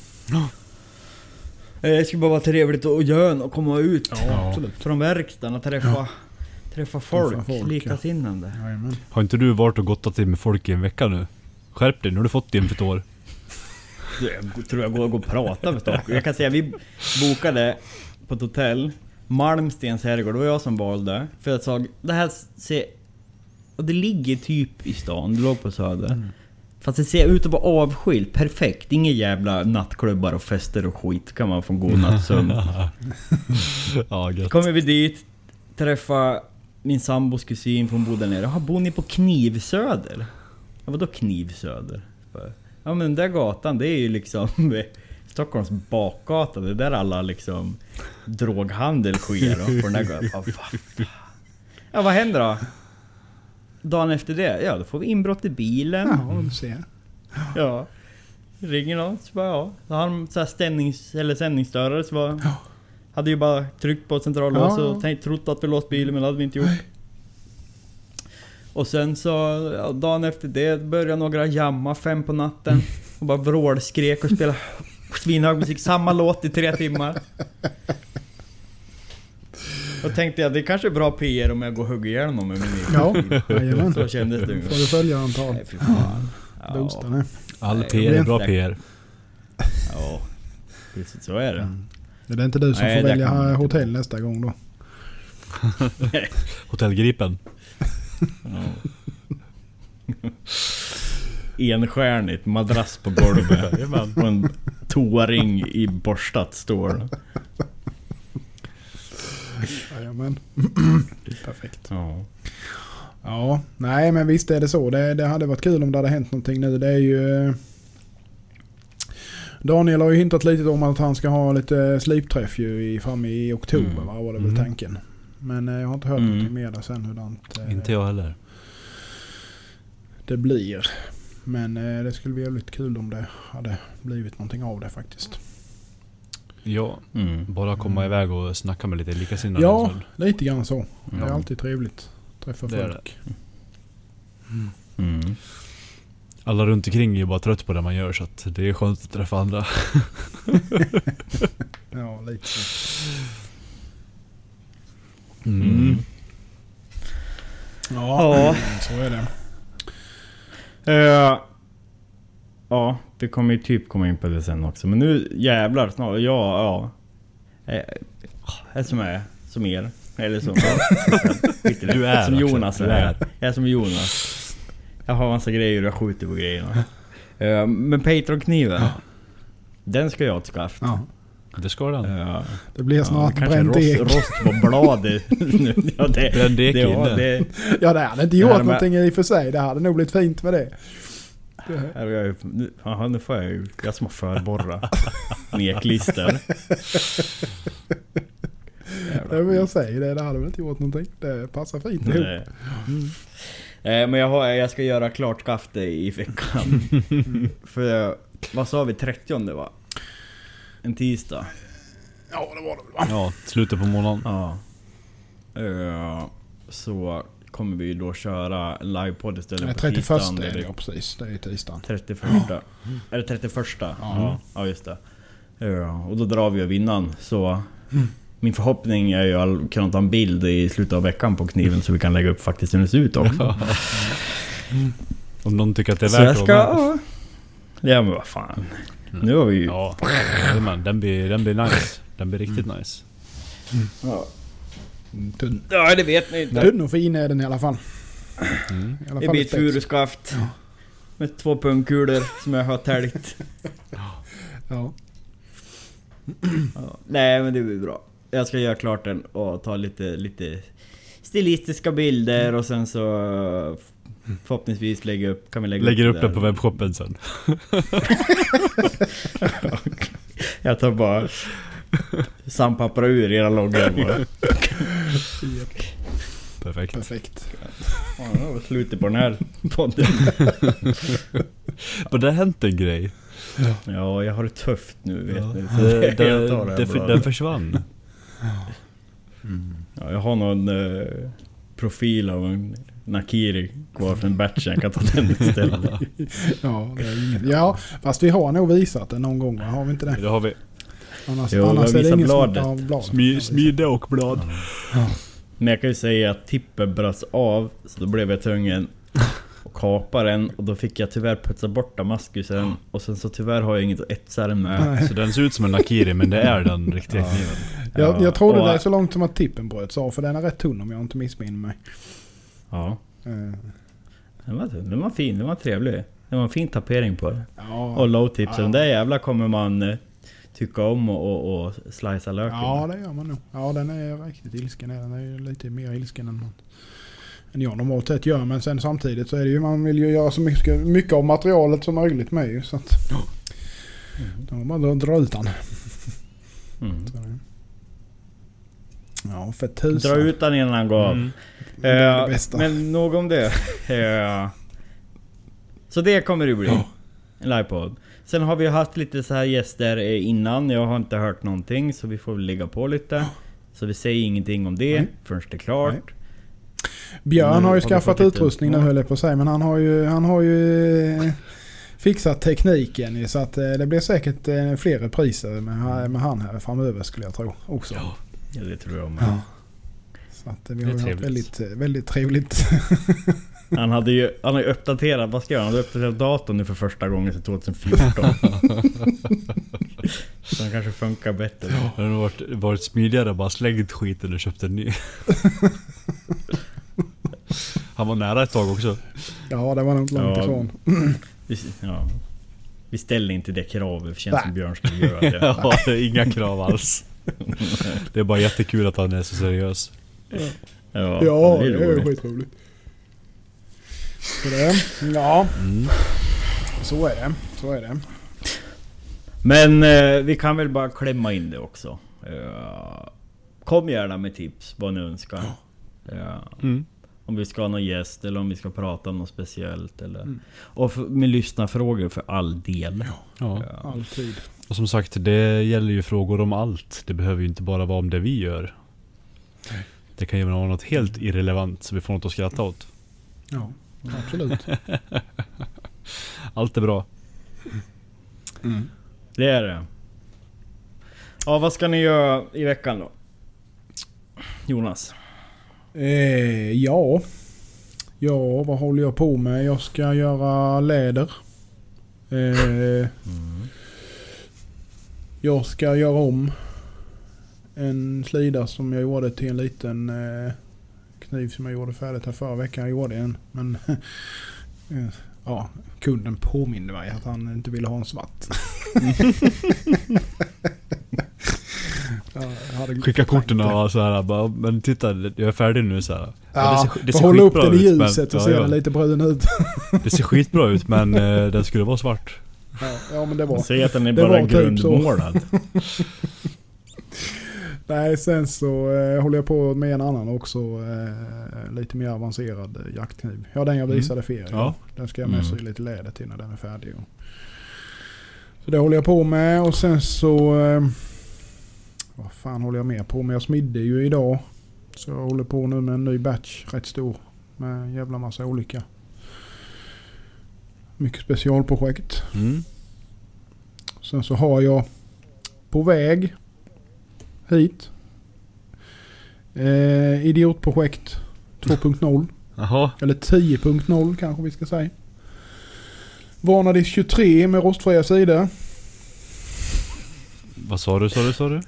Eh, Det skulle bara vara trevligt att göra och komma ut Ja, från verkstaden och träffa, träffa folk, Träffa folk, likasinnande. Jajamän. Har inte du varit och gottat dig med folk i en vecka nu? Skärp dig, nu har du fått din för ett år. Jag tror jag går och, går och pratar med folk. Jag kan säga vi bokade på ett hotell, Malmstens herrgård, det var jag som valde. För jag sa, det här ser... Och det ligger typ i stan, det låg på Söder. Fast det ser ut att vara avskilt, perfekt. Inga jävla nattklubbar och fester och skit. kan man få en god nattsömn. *laughs* ja, gött. Kommer vi dit, träffa min sambos kusin från bodde nere. Jaha, bor ni på Knivsöder? Ja, vadå Knivsöder? Ja men den där gatan, det är ju liksom *laughs* Stockholms bakgata. Det är där alla liksom droghandel sker då, på den där gatan. Ja vad händer då? Dagen efter det? Ja då får vi inbrott i bilen. Ja, du ser. Ja. Ringer någon så bara ja. Då har de så här stämnings, eller sändningsstörare så bara... Hade ju bara tryckt på centrallås Ja. och tänkt, trott att vi låst bilen men det hade vi inte gjort. Och sen så, ja, dagen efter det började några jamma fem på natten. Och bara vrålskrek och spelade svinhög musik. Samma låt i tre timmar. Då tänkte jag det kanske är bra PR om jag går och hugger ihjäl någon med min Ja, bil. jajamän. Så kändes det Får du följa antal. Nej fy fan. Ja. All PR är bra PR. ja. Precis så är det. Mm. Det är inte du som Nej, får välja inte. hotell nästa gång då. *laughs* Hotell Gripen. Ja. Enstjärnigt, madrass på golvet *laughs* och en toaring i borstat stål. Jajamän. Perfekt. Ja. Ja, nej men visst är det så. Det, det hade varit kul om det hade hänt någonting nu. Det är ju... eh, Daniel har ju hintat lite om att han ska ha lite slipträff ju i, fram i oktober Mm. va, var det väl Mm. tanken. Men eh, jag har inte hört Mm. någonting mer där sen hurdant eh, Inte jag heller. det blir. Men eh, det skulle bli jävligt kul om det hade blivit någonting av det faktiskt. Ja, Mm. bara komma Mm. iväg och snacka med lite likasinnade. Ja, lite grann så. Det är alltid trevligt. Träffa Det folk. Mm. Alla runt omkring är ju bara trött på det man gör så att det är skönt att träffa andra. *laughs* Ja, lite så. Mm. Ja, Ja. så är det. Eh, ja, vi kommer ju typ komma in på det sen också. Men nu jävlar snart. Ja, ja. Eh, Jag är som är, som er. Eller som... Det. *laughs* Du är Som. Jonas Du är. Jag är som Jonas. Jag har massa grejer och jag skjuter på grejerna. Eh, Men Patreon-kniven. Den ska jag skaffa. Ja, Det ska den. Ja. det blir snart bränt rost, ek. rost på bladet. *laughs* Ja, det, Bränd ek det, in ja, det. det, Ja, det hade inte Det gjort med- någonting i och för sig. Det hade nog blivit fint med det. Jag, nu- Jaha, nu får jag ju... Jag som har förborra. Med klister. Det vill jag säga. Det, det hade väl inte gjort någonting. Det passar fint ihop. Nej. Eh, Men jag, har, jag ska göra klart skaftet i veckan. *laughs* För vad sa vi? 30 det var? En tisdag? Ja, det var det väl va? Ja, slutet på månaden. Ja. Eh, Så kommer vi då köra livepodd istället Nej, på 31 tisdagen. är det ja, precis. Det är ju tisdagen. 31. Är det 31? Ja, Ja. ja just det. Ja, och då drar vi av innan. Så min förhoppning är ju att kunna ta en bild i slutet av veckan på kniven så vi kan lägga upp faktiskt hur den ser ut också. Om någon tycker att det är så värt jag att ska... med. Ja men vad fan. Nu har vi ju... Ja. Den blir, den blir nice. Den blir riktigt nice. Ja, Mm, Tunn. Ja, det vet ni inte. Tunn och fin är den i alla fall. Mm. I alla Det fall ett spex. furuskaft. Med två pungkulor som jag har täljt. Ja. Ja. Nej men det blir bra. Jag ska göra klart den och ta lite, lite stilistiska bilder och sen så förhoppningsvis lägga upp, kan vi lägga Lägger upp det den på webbshoppen sen. *laughs* Jag tar bara sandpapprar ur era loggor *laughs* Japp, Perfekt. Perfekt. Ja, det var slutet på den här podden. *laughs* Men det har hänt en grej. Ja, jag har det tufft nu vet Ja. ni. Det, det, det det, den försvann. Ja, jag har någon eh, profil av en Nakiri kvar från batchen. Jag kan ta den istället. *laughs* Ja, det är inget. ja, fast vi har nog visat det någon gång? Har vi inte det? Det har vi. Annars, Jo, annars är det ingen bladet. som av bladet. Smi, smide och blad. Men jag kan ju säga att tippen bröts av, så då blev jag tvungen att kapa den och då fick jag tyvärr putsa bort damaskusen och sen så tyvärr har jag inget att etsa den med. Nej. Så den ser ut som en Nakiri men det är den riktiga Ja. kniven. Jag, jag trodde och- det är så långt som att tippen bröts av för den är rätt tunn om jag inte missminner mig. Ja, Eh, den var, den var fin, den var trevlig. Det var en fin tapering på den. Ja, Och low tips, Ja. den där jävla kommer man eh, tycka om och, och, och slicea löken ja, det gör man nog. Ja, den är riktigt ilsken. Den är lite mer ilsken än, man, än jag normalt sett gör. Men sen samtidigt så är det ju, man vill ju göra så mycket, mycket av materialet som möjligt med ju. Så att Mm. då man dra ut den. Mm. Ja, för tusan. Dra ut den innan han går av. Mm. Det är det Eh, bästa. Men nog om det. *laughs* Eh, så det kommer det bli. En livepodd. Sen har vi haft lite så här gäster eh, innan. Jag har inte hört någonting så vi får väl ligga på lite. Så vi säger ingenting om det Nej. förrän det är klart. Nej. Björn har ju har skaffat utrustning nu höll jag på att säga. Men han har ju, han har ju eh, fixat tekniken så att eh, det blir säkert fler repriser med, med han här framöver skulle jag tro också. Ja. Det tror jag med. Ja. Så att vi har ju haft väldigt, väldigt trevligt. *laughs* Han hade ju han har ju uppdaterat, vad ska jag göra? Han hade uppdaterat datorn nu för första gången sedan 2014. *laughs* så den kanske funkar bättre. Det hade varit, varit smidigare att bara slängt skiten och köpt en ny. *laughs* Han var nära ett tag också. Ja, det var nog inte långt Ja. ifrån. Vi, ja. vi ställer inte det kravet, det känns Nej. som Björn skulle göra det. *laughs* Ja, det är inga krav alls. Det är bara jättekul att han är så seriös. Ja, Ja, det det är är ju roligt. skitroligt. Det, ja, Mm. så är det. Så är det. Men eh, vi kan väl bara klämma in det också. Eh, kom gärna med tips vad ni önskar. Eh, Mm. om vi ska ha någon gäst eller om vi ska prata om något speciellt. Eller, Mm. Och för, med lyssnarfrågor för all del. Ja. Eh, Alltid. Och som sagt, det gäller ju frågor om allt. Det behöver ju inte bara vara om det vi gör. Det kan ju vara något helt irrelevant så vi får något att skratta åt. Ja, absolut. *laughs* Allt är bra. Mm. Det är det. Ja, vad ska ni göra i veckan då? Jonas? Eh, ja. Ja, vad håller jag på med? Jag ska göra läder. Eh, jag ska göra om en slida som jag gjorde till en liten eh, kniv som jag gjorde färdigt här förra veckan. Jag gjorde en. Men *laughs* eh, ja, kunden påminde mig att han inte ville ha en svart. *laughs* Skicka korten och så här, bara, men titta jag är färdig nu så här. Ja, det ser, det ser upp den i ut, men- ljuset och se ja. den lite brun ut. *laughs* Det ser skitbra ut men eh, den skulle vara svart. Ja, ja men det var... Säg att den är bara typ grundmålad. Nej, sen så eh, håller jag på med en annan också. Eh, lite mer avancerad eh, jaktkniv. Ja, den jag Mm. visade för er. Ja. Den ska jag med Mm. lite läder till när den är färdig. Och. Så det håller jag på med och sen så... Eh, vad fan håller jag mer på med? Jag smidde ju idag. Så jag håller på nu med en ny batch, rätt stor. Med en jävla massa olika. Mycket specialprojekt. Mm. Sen så har jag på väg hit. Eh, idiotprojekt 2.0. Jaha. Eller 10.0 kanske vi ska säga. Vanadisk 23 med rostfria sidor. Vad sa du, sa du, sa du?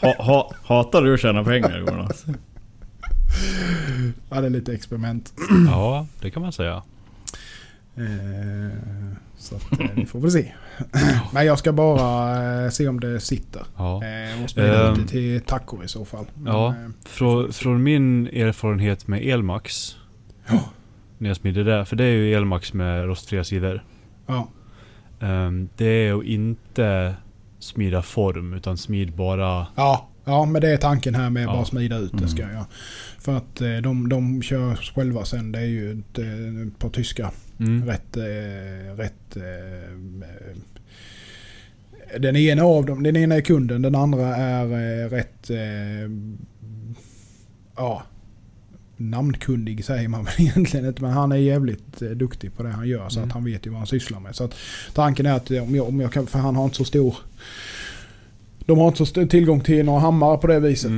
Ha, ha, hatar du att tjäna pengar Jonas? Ja, det är lite experiment. Ja, det kan man säga. Eh, så att, eh, vi får väl se. *clears throat* Men jag ska bara eh, se om det sitter. Ja. Ut Ehm. det till tacor i så fall. Men, Ja. eh, Från, från min erfarenhet med Elmax. Ja. När jag smidde det. För det är ju Elmax med rostfria sidor. ja. Ehm, det är att inte smida form utan smid bara... Ja, ja, men det är tanken här med Ja. bara smida ut det Mm. ska jag. För att eh, de, de kör själva sen. Det är ju ett, ett par tyska Mm. rätt, eh, rätt eh, eh, Den ena av dem, den ena är kunden, den andra är eh, rätt... Eh, ja. Namnkundig säger man *laughs* väl egentligen inte men han är jävligt eh, duktig på det han gör så Mm. att han vet ju vad han sysslar med. Så att tanken är att om jag, om jag kan, för han har inte så stor... De har inte så stor tillgång till några hammare på det viset.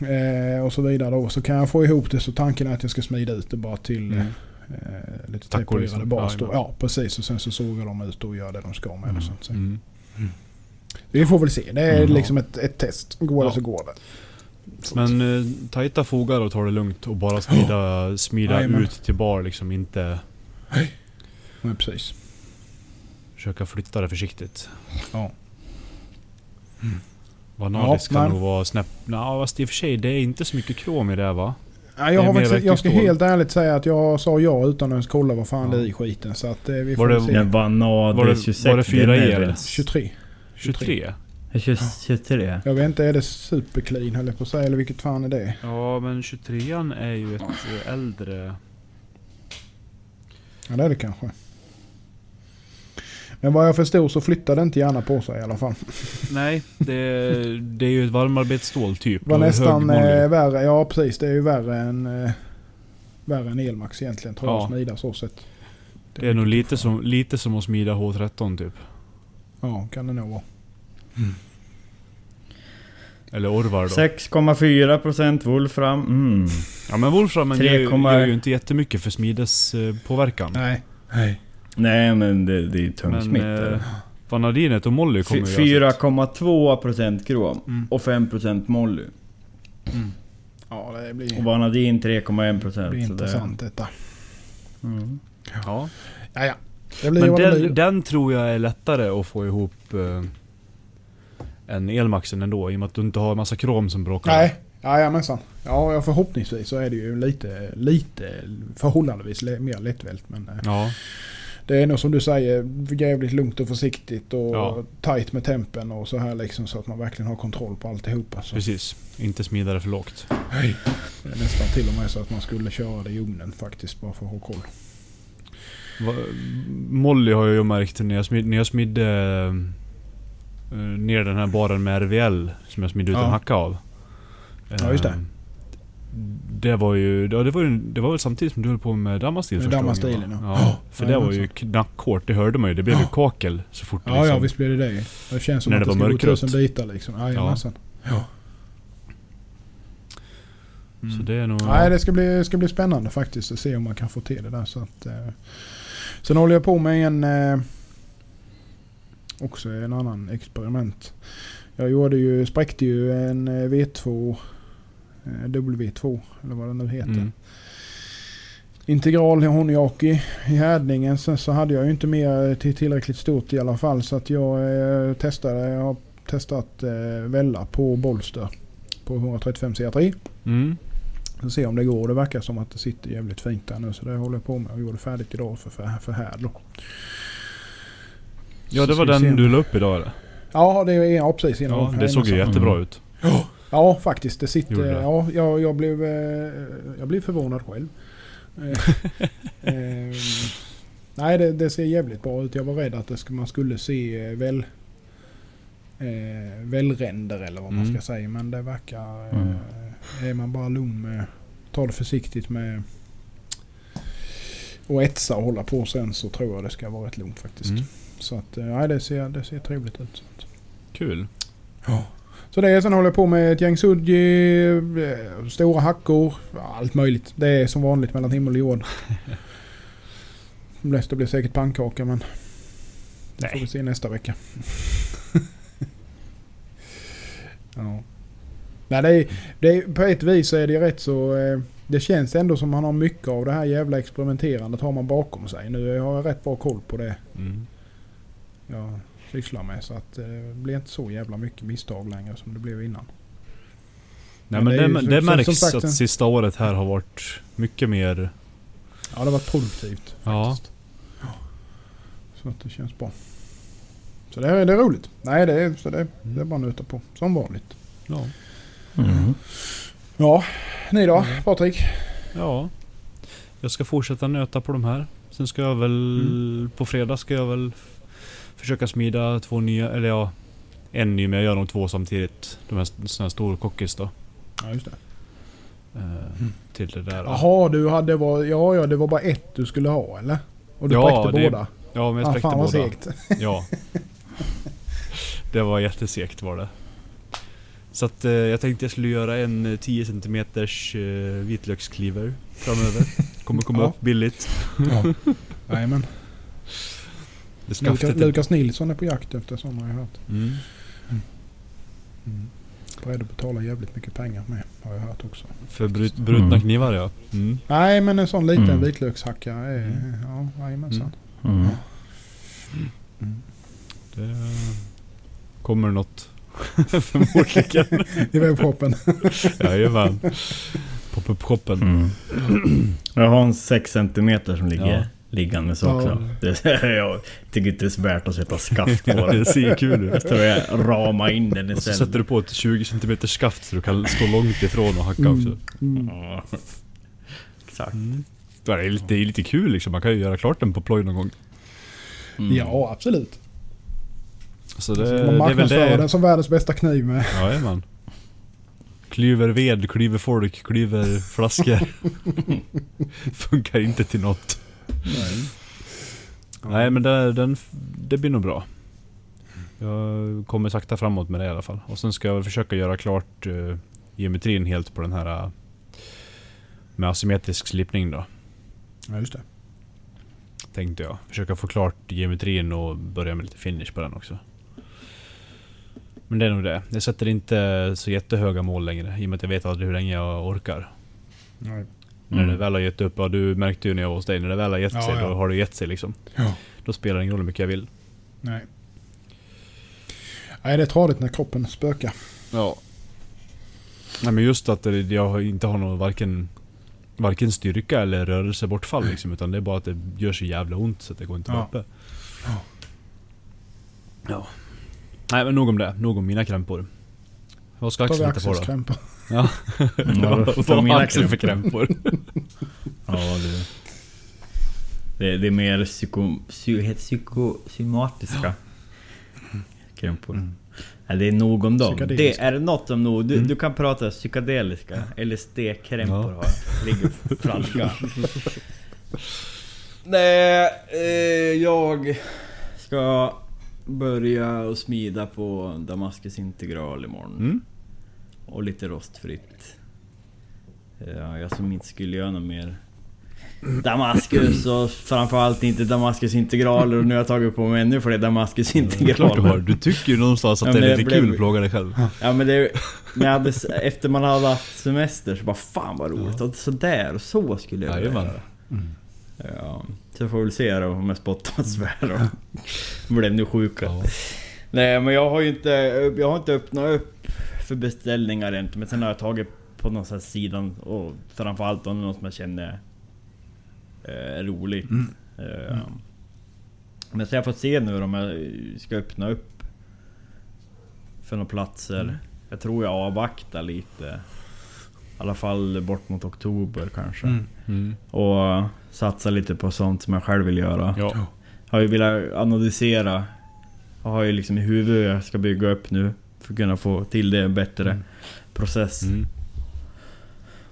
Mm. Eh, och så vidare då. Så kan jag få ihop det så tanken är att jag ska smida ut det bara till Mm. Eh, lite liksom. bas Ja. Ja precis och sen så sågar de ut och gör det de ska med. Mm. Och sånt. Så. Mm. Vi får väl se. Det är Mm. liksom ett, ett test. Går det Ja. så går det. Så Men eh, tajta fogar och ta det lugnt och bara smida, smida Jajamän. ut till bar liksom. Inte Men precis. försöka flytta det försiktigt. Ja. Vanadis Ja, kan men- nog vara snäpp... Nja fast i och för sig det är inte så mycket krom i det va? Det jag, har faktiskt, jag ska helt ärligt säga att jag sa ja utan att ens kolla vad fan Ja. det är i skiten. Så att eh, vi Var får det- väl se. Ja, Vanadis Var det- 26. var det fyra den är i, väl- eller? 23. 23? Ja, 20 23. Jag vet inte, är det superclean höll jag på att säga. Eller vilket fan är det? Ja men 23an är ju ett eh, äldre... Ja det är det kanske. Men vad jag förstod så flyttade inte gärna på sig i alla fall. Nej, det, det är ju ett varmarbetsstål typ. var och nästan eh, värre. Ja precis, det är ju värre än, eh, värre än Elmax egentligen tror jag Ja. att smida så sett. Det är nog mycket lite som, lite som att smida H13 typ. Ja, kan det nog vara. Eller Orvar då. 6,4% Wolfram. Mm. Ja men Wolframen gör, ju- 3,1. gör ju inte jättemycket för smides eh, påverkan. Nej. Nej. Nej men det, det är ju tung Men smitt. eh, vanadinet och Molly kommer ju... alltså- 4,2% krom Mm. och 5% molly. Ja, det Och blir, vanadin 3,1%. det blir så det- intressant detta. Mm. Ja. Ja, ja. Det blir Men den, den tror jag är lättare att få ihop eh, än elmaxen ändå. I och med att du inte har massa krom som bråkar. Nej, jajamensan. Ja, förhoppningsvis så är det ju lite, lite förhållandevis mer lättvält. Men eh, Ja. Det är nog som du säger jävligt lugnt och försiktigt och Ja. tight med tempen och så här liksom så att man verkligen har kontroll på alltihopa. Så Precis. Inte smida det för lågt. det är nästan till och med så att man skulle köra det i ugnen faktiskt bara för att ha koll. Va- Molly har jag ju märkt när jag, smid, när jag smidde eh, ner den här baren med RVL som jag smidde ut Ja. en hacka av. Ja, just det. Det var ju, ja, det var, ju, det var väl samtidigt som du höll på med Damastil Med första Damastilen, gången, ja. ja. För det var ju knackhårt, det hörde man ju. Det blev ju Ja. kakel så fort Ja, ja liksom. visst blir det det Det känns som När att det det, var ska gå tusen bitar liksom. Jajamensan. Ja. Så det är nog... Nej, det ska bli, ska bli spännande faktiskt att se om man kan få till det där. Så att, eh. Sen håller jag på med en... Eh, också en annan experiment. Jag gjorde ju, spräckte ju en eh, V2, eh, W2 eller vad det nu heter. Mm. Integral honjaki i härdningen. Sen så hade jag ju inte mer till tillräckligt stort i alla fall. Så att jag eh, testade. Jag har testat eh, Vella på Bolster. På 135 CR3. Mm. Så se om det går. Det verkar som att det sitter jävligt fint där nu. Så det håller jag på med och gjorde färdigt idag för, för, för här då. Ja, det var den du la upp idag eller? Ja, det är ja, precis. Ja, innan- det såg ju jättebra Mm. ut. Ja, faktiskt. Det sitter... Gjorde. Ja, jag, jag, blev, eh, jag blev förvånad själv. Eh, *laughs* eh, nej, det, det ser jävligt bra ut. Jag var rädd att det man skulle se eh, väl... Eh, välränder eller vad man Mm. ska säga. Men det verkar... Eh, Mm. Är man bara lugn med... Ta det försiktigt med... Och etsa och hålla på sen så tror jag det ska vara rätt lugnt faktiskt. Mm. Så att, eh, nej det ser, det ser trevligt ut. Kul. Så det är, sen håller jag på med ett gäng sudji, eh, stora hackor, ja, allt möjligt. Det är som vanligt mellan himmel och jord. *laughs* Nästa blir säkert pannkaka men det får Nej. vi se nästa vecka. *laughs* ja. Nej, det är, det är, på ett vis så är det rätt så... Eh, det känns ändå som man har mycket av det här jävla experimenterandet har man bakom sig. Nu har jag rätt bra koll på det Mm. jag sysslar med. Så att eh, det blir inte så jävla mycket misstag längre som det blev innan. Nej Men men det det, är det, ju som- märks som sagt att sista året här har varit mycket mer... Ja, det har varit produktivt. Ja. faktiskt. Så att det känns bra. Så det är, det är roligt. Nej, det är, så det, det är bara att nöta på. Som vanligt. Ja. Mm. Ja, ni då Mm. Patrik? ja. Jag ska fortsätta nöta på de här. Sen ska jag väl... Mm. På fredag ska jag väl försöka smida två nya, eller ja, en ny men jag gör nog två samtidigt. De här såna här stor kockis då. Ja, just det. Eh, Till det där. Jaha, du hade var, ja, ja, det var bara ett du skulle ha eller? Och du Ja, spräckte det- båda? Ja, men jag Ah, spräckte fan vad båda. segt. *laughs* Ja. Det var jättesegt var det. Så att eh, jag tänkte jag skulle göra en eh, 10 cm eh, vitlökskliver framöver. Kommer komma Ja. upp billigt. Ja. Jajamän. Lukas, Nilsson är på jakt efter sådana har jag hört. Mm. Mm. Beredd att betala jävligt mycket pengar med har jag hört också. För brut, brutna Mm. knivar ja. Mm. Nej men en sån liten Mm. vitlökshacka är... Mm. Ja, jajamensan. Mm. Mm. Det kommer något. *laughs* Förmodligen. *laughs* I webbshoppen. Jajamän. Pop-up-shoppen. Mm. Jag har en 6 cm som ligger Ja. Liggande så Ja. också. Det, *laughs* jag tycker inte det är så värt att sätta skaft på *laughs* Ja, den. det ser kul ut. Så jag rama in den Och så istället. sätter du på ett 20 cm skaft så du kan stå långt ifrån och hacka Mm. också. Mm. Ja. Exakt. Mm. Det är lite, det är lite kul liksom. Man kan ju göra klart den på ploj någon gång. Mm. Ja, absolut. Så Så det, man det är väl marknadsför det. den som världens bästa kniv med. Jajamän. Klyver ved, klyver folk, klyver flaskor. *laughs* Funkar inte till något. Nej men det, den, det blir nog bra. Jag kommer sakta framåt med det i alla fall. Och sen ska jag försöka göra klart uh, geometrin helt på den här eh, med asymmetrisk slipning då. Ja, just det. Tänkte jag. Försöka få klart geometrin och börja med lite finish på den också. Men det är nog det. Jag sätter inte så jättehöga mål längre i och med att jag vet aldrig hur länge jag orkar. Nej. När Mm. det väl har gett upp, ja du märkte ju när jag var hos dig, när det väl har gett Ja, sig ja. då har det gett sig liksom. Ja. Då spelar det ingen roll hur mycket jag vill. Nej. Nej, det är tradigt när kroppen spökar. Ja. Nej men just att jag inte har någon varken Varken styrka eller rörelsebortfall liksom, utan det är bara att det gör så jävla ont så att det går inte att Ja. uppe. Ja. Nej men nog om det, nog om mina krämpor. Vad ska Axel hitta på då? axelskrämpor. Ja. Ja, Vad för har Axel för krämpor? *laughs* Ja, det, det, det är mer psyko, psy, psykosomatiska krämpor. Mm. Ja, det är nog om dem. Det är något om nog. Du, Mm. du kan prata psykedeliska. LSD-krämpor Ja. har. Ligger på flaska. *laughs* Nej, eh, jag ska börja och smida på Damascus integral imorgon. Mm. Och lite rostfritt. Ja, jag som inte skulle göra något mer Damascus och framförallt inte Damascus integraler och nu har jag tagit på mig ännu fler har. integraler. Du tycker ju någonstans att Ja, det är lite blev- kul att plåga dig själv. Ja men det... När hade, efter man hade haft semester så bara fan vad roligt. Och sådär och så skulle jag vilja göra. Mm. Ja, så får väl se då om jag spottar och svär och blir ännu sjukare. Ja. Nej men jag har ju inte, jag har inte öppnat upp för beställningar än. Men sen har jag tagit på någon sån här sidan och framförallt om något som jag känner är roligt. Mm. Eh, Men så jag får se nu om jag ska öppna upp för några platser. Mm. Jag tror jag avvaktar lite. I alla fall bort mot oktober kanske. Mm. Mm. Och satsa lite på sånt som jag själv vill göra. Ja. Har ju velat analysera. Jag har ju liksom i huvudet jag ska bygga upp nu. För att kunna få till det en bättre Mm. process. Mm.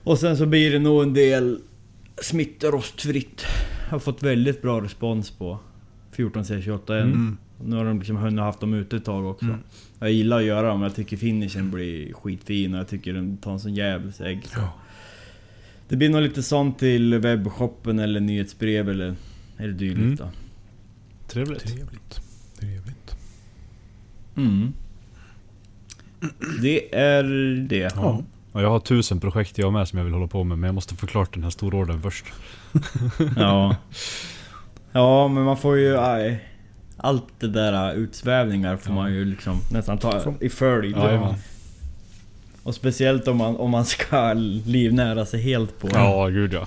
Och sen så blir det nog en del smittrostfritt. Jag har fått väldigt bra respons på 14C28 än. Mm. Nu har de liksom hunnit haft dem ute ett tag också. Mm. Jag gillar att göra dem. Jag tycker finishen blir skitfin och jag tycker den tar en sån jävels ägg. Så. Ja. Det blir nog lite sånt till webbshoppen eller nyhetsbrev eller, eller dylikt Mm. då. Trevligt. Trevligt. Trevligt. Mm. Det är det. Ja. Och jag har tusen projekt jag med som jag vill hålla på med, men jag måste få klart den här storordern först. *laughs* Ja. Ja, men man får ju... Aj, allt det där äh, utsvävningar får Ja. man ju liksom nästan ta i följd. Jajamän. Och speciellt om man, om man ska livnära sig helt på. Ja, gud ja.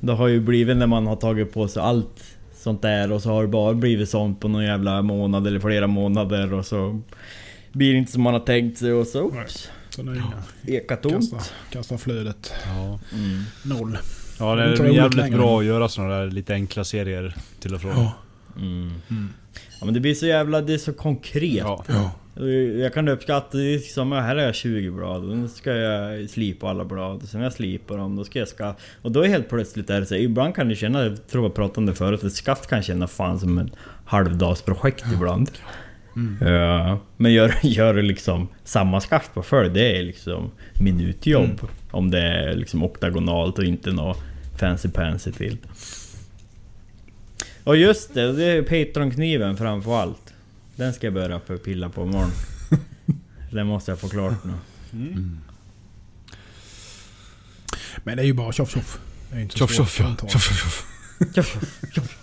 Det har ju blivit när man har tagit på sig allt sånt där och så har det bara blivit sånt på någon jävla månad eller flera månader och så blir det inte som man har tänkt sig och så oops, Så nu ekatomt. kasta, kasta flödet Ja, Mm. noll. ja det är roligt jävligt bra att göra såna där lite enkla serier till och från. Ja. Mm. Mm. Ja men det blir så jävla, det är så konkret. Ja. Ja. Jag kan uppskatta, det är liksom, här har jag 20 blad, nu ska jag slipa alla blad. Sen när jag slipar dem, då ska jag ska Och då är helt plötsligt är det så ibland kan det känna, jag tror jag pratade om det förut, ett skaft kan känna fan som en halvdagsprojekt ibland. Ja, men gör, *laughs* gör det liksom samma skaft på följd, det är liksom minutjobb. Om det är liksom oktagonalt och inte något fancy pansy till. Och just det, det är Patreon-kniven framför allt. Den ska jag börja för pilla på imorgon. *laughs* Den måste jag få klart nu. Men det är ju bara tjoff tjoff. Det är inte Tjoff tjoff ja. Tjoff tjoff tjoff.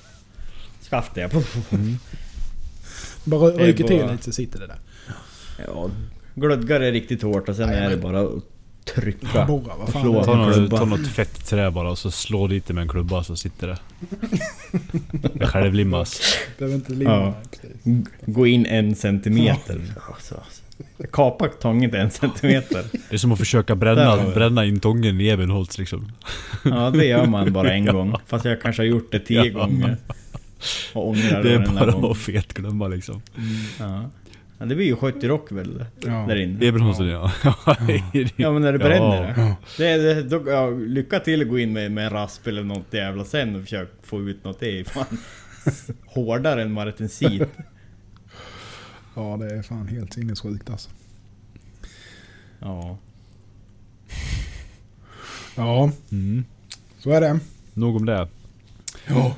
*laughs* Skaftet jag. Bara ryker till lite så sitter det där. Ja, glödgar det riktigt hårt och sen är det bara att trycka. Borra, vad fan. Slå. Ta, något, ta något fett trä bara och så slå dit det med en klubba så sitter det. Det självlimmas. Behöver inte limma. Ja. Gå in en centimeter. Alltså, Kapa tånget en centimeter. Det är som att försöka bränna, bränna in tången i Ebenholts liksom. Ja, det gör man bara en *laughs* gång. Fast jag kanske har gjort det tio Ja. gånger. Och ångrar Det är bara gång. att fetglömma liksom. Ja. ja, det blir ju 70 rock väl? Ja. Där inne. Ebenholtsen ja. *laughs* Ja men när det bränner Ja. det. det, är- det då, ja, lycka till att gå in med, med en rasp eller något jävla sen och försöka få ut något. Det är fan *laughs* hårdare än martensit. ja, det är fan helt sinnessjukt alltså. Ja. Ja, Mm. så är det. Nog om det. Ja.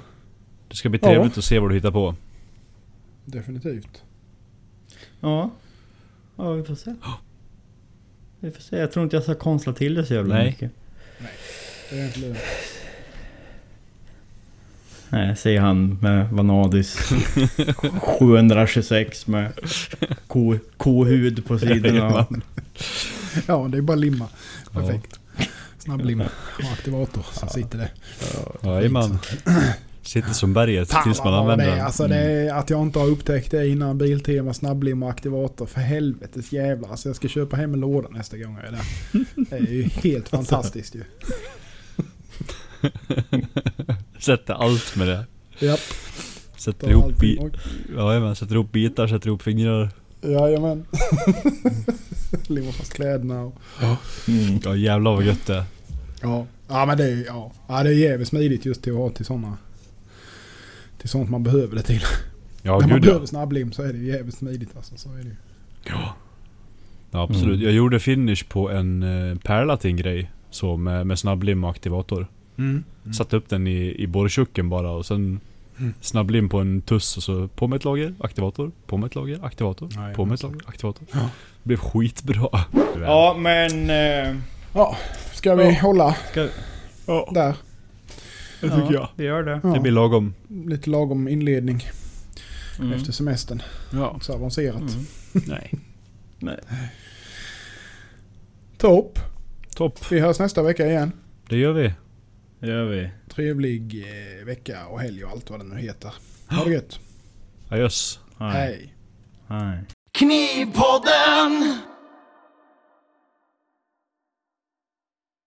Det ska bli trevligt att se vad du hittar på. Definitivt. Ja. Ja vi får se. Vi får se. Jag tror inte jag ska konstla till det så jävla Nej. mycket. Det är inte det. Nej, säger han med Vanadis *laughs* 726 med ko, kohud på *laughs* sidorna. Ja, det är bara limma. Perfekt. Snabblimma och aktivator. Så sitter det. Jajamän. Sitter som berget tills man använder det. Alltså det är att jag inte har upptäckt det innan Biltema snabblim och aktivator. För helvetes jävlar. Alltså jag ska köpa hem en låda nästa gång jag är där. Det är ju helt *laughs* fantastiskt ju. *laughs* Sätter allt med det. Japp. Sätter ihop, bi- och- Jajamän, sätter ihop bitar, sätter ihop fingrar. Jajamän. *laughs* Limmar fast kläderna och... Mm. Ja jävlar vad gött det är. Ja. Ja men det är ja. ja det är jävligt smidigt just till att ha till sådana... Till sånt man behöver det till. Ja När man gud ja. behöver snabblim så är det ju jävligt smidigt alltså. Så är det ju. Ja absolut. Mm. Jag gjorde finish på en uh, Perlatin-grej. Så med, med snabblim och aktivator. Mm. Satte upp den i, i borrtjucken bara och sen Mm. snabblim på en tuss och så på med ett lager, aktivator, på med ett lager, aktivator, Nej, på med ett så. lager, aktivator. Ja. Det blev skitbra. Ja men... Eh, Ja, ska vi Ja. hålla ska, där? Det tycker ja, jag. vi gör det. Ja. Det blir lagom. Lite lagom inledning Mm. efter semestern. Ja. Så avancerat. Mm. *laughs* Nej. Nej. Topp. Topp. Vi hörs nästa vecka igen. Det gör vi. Det gör vi. Trevlig eh, vecka och helg och allt vad det nu heter. Ha det gött. Adjöss. Hej. Hej. Hej. Knivpodden!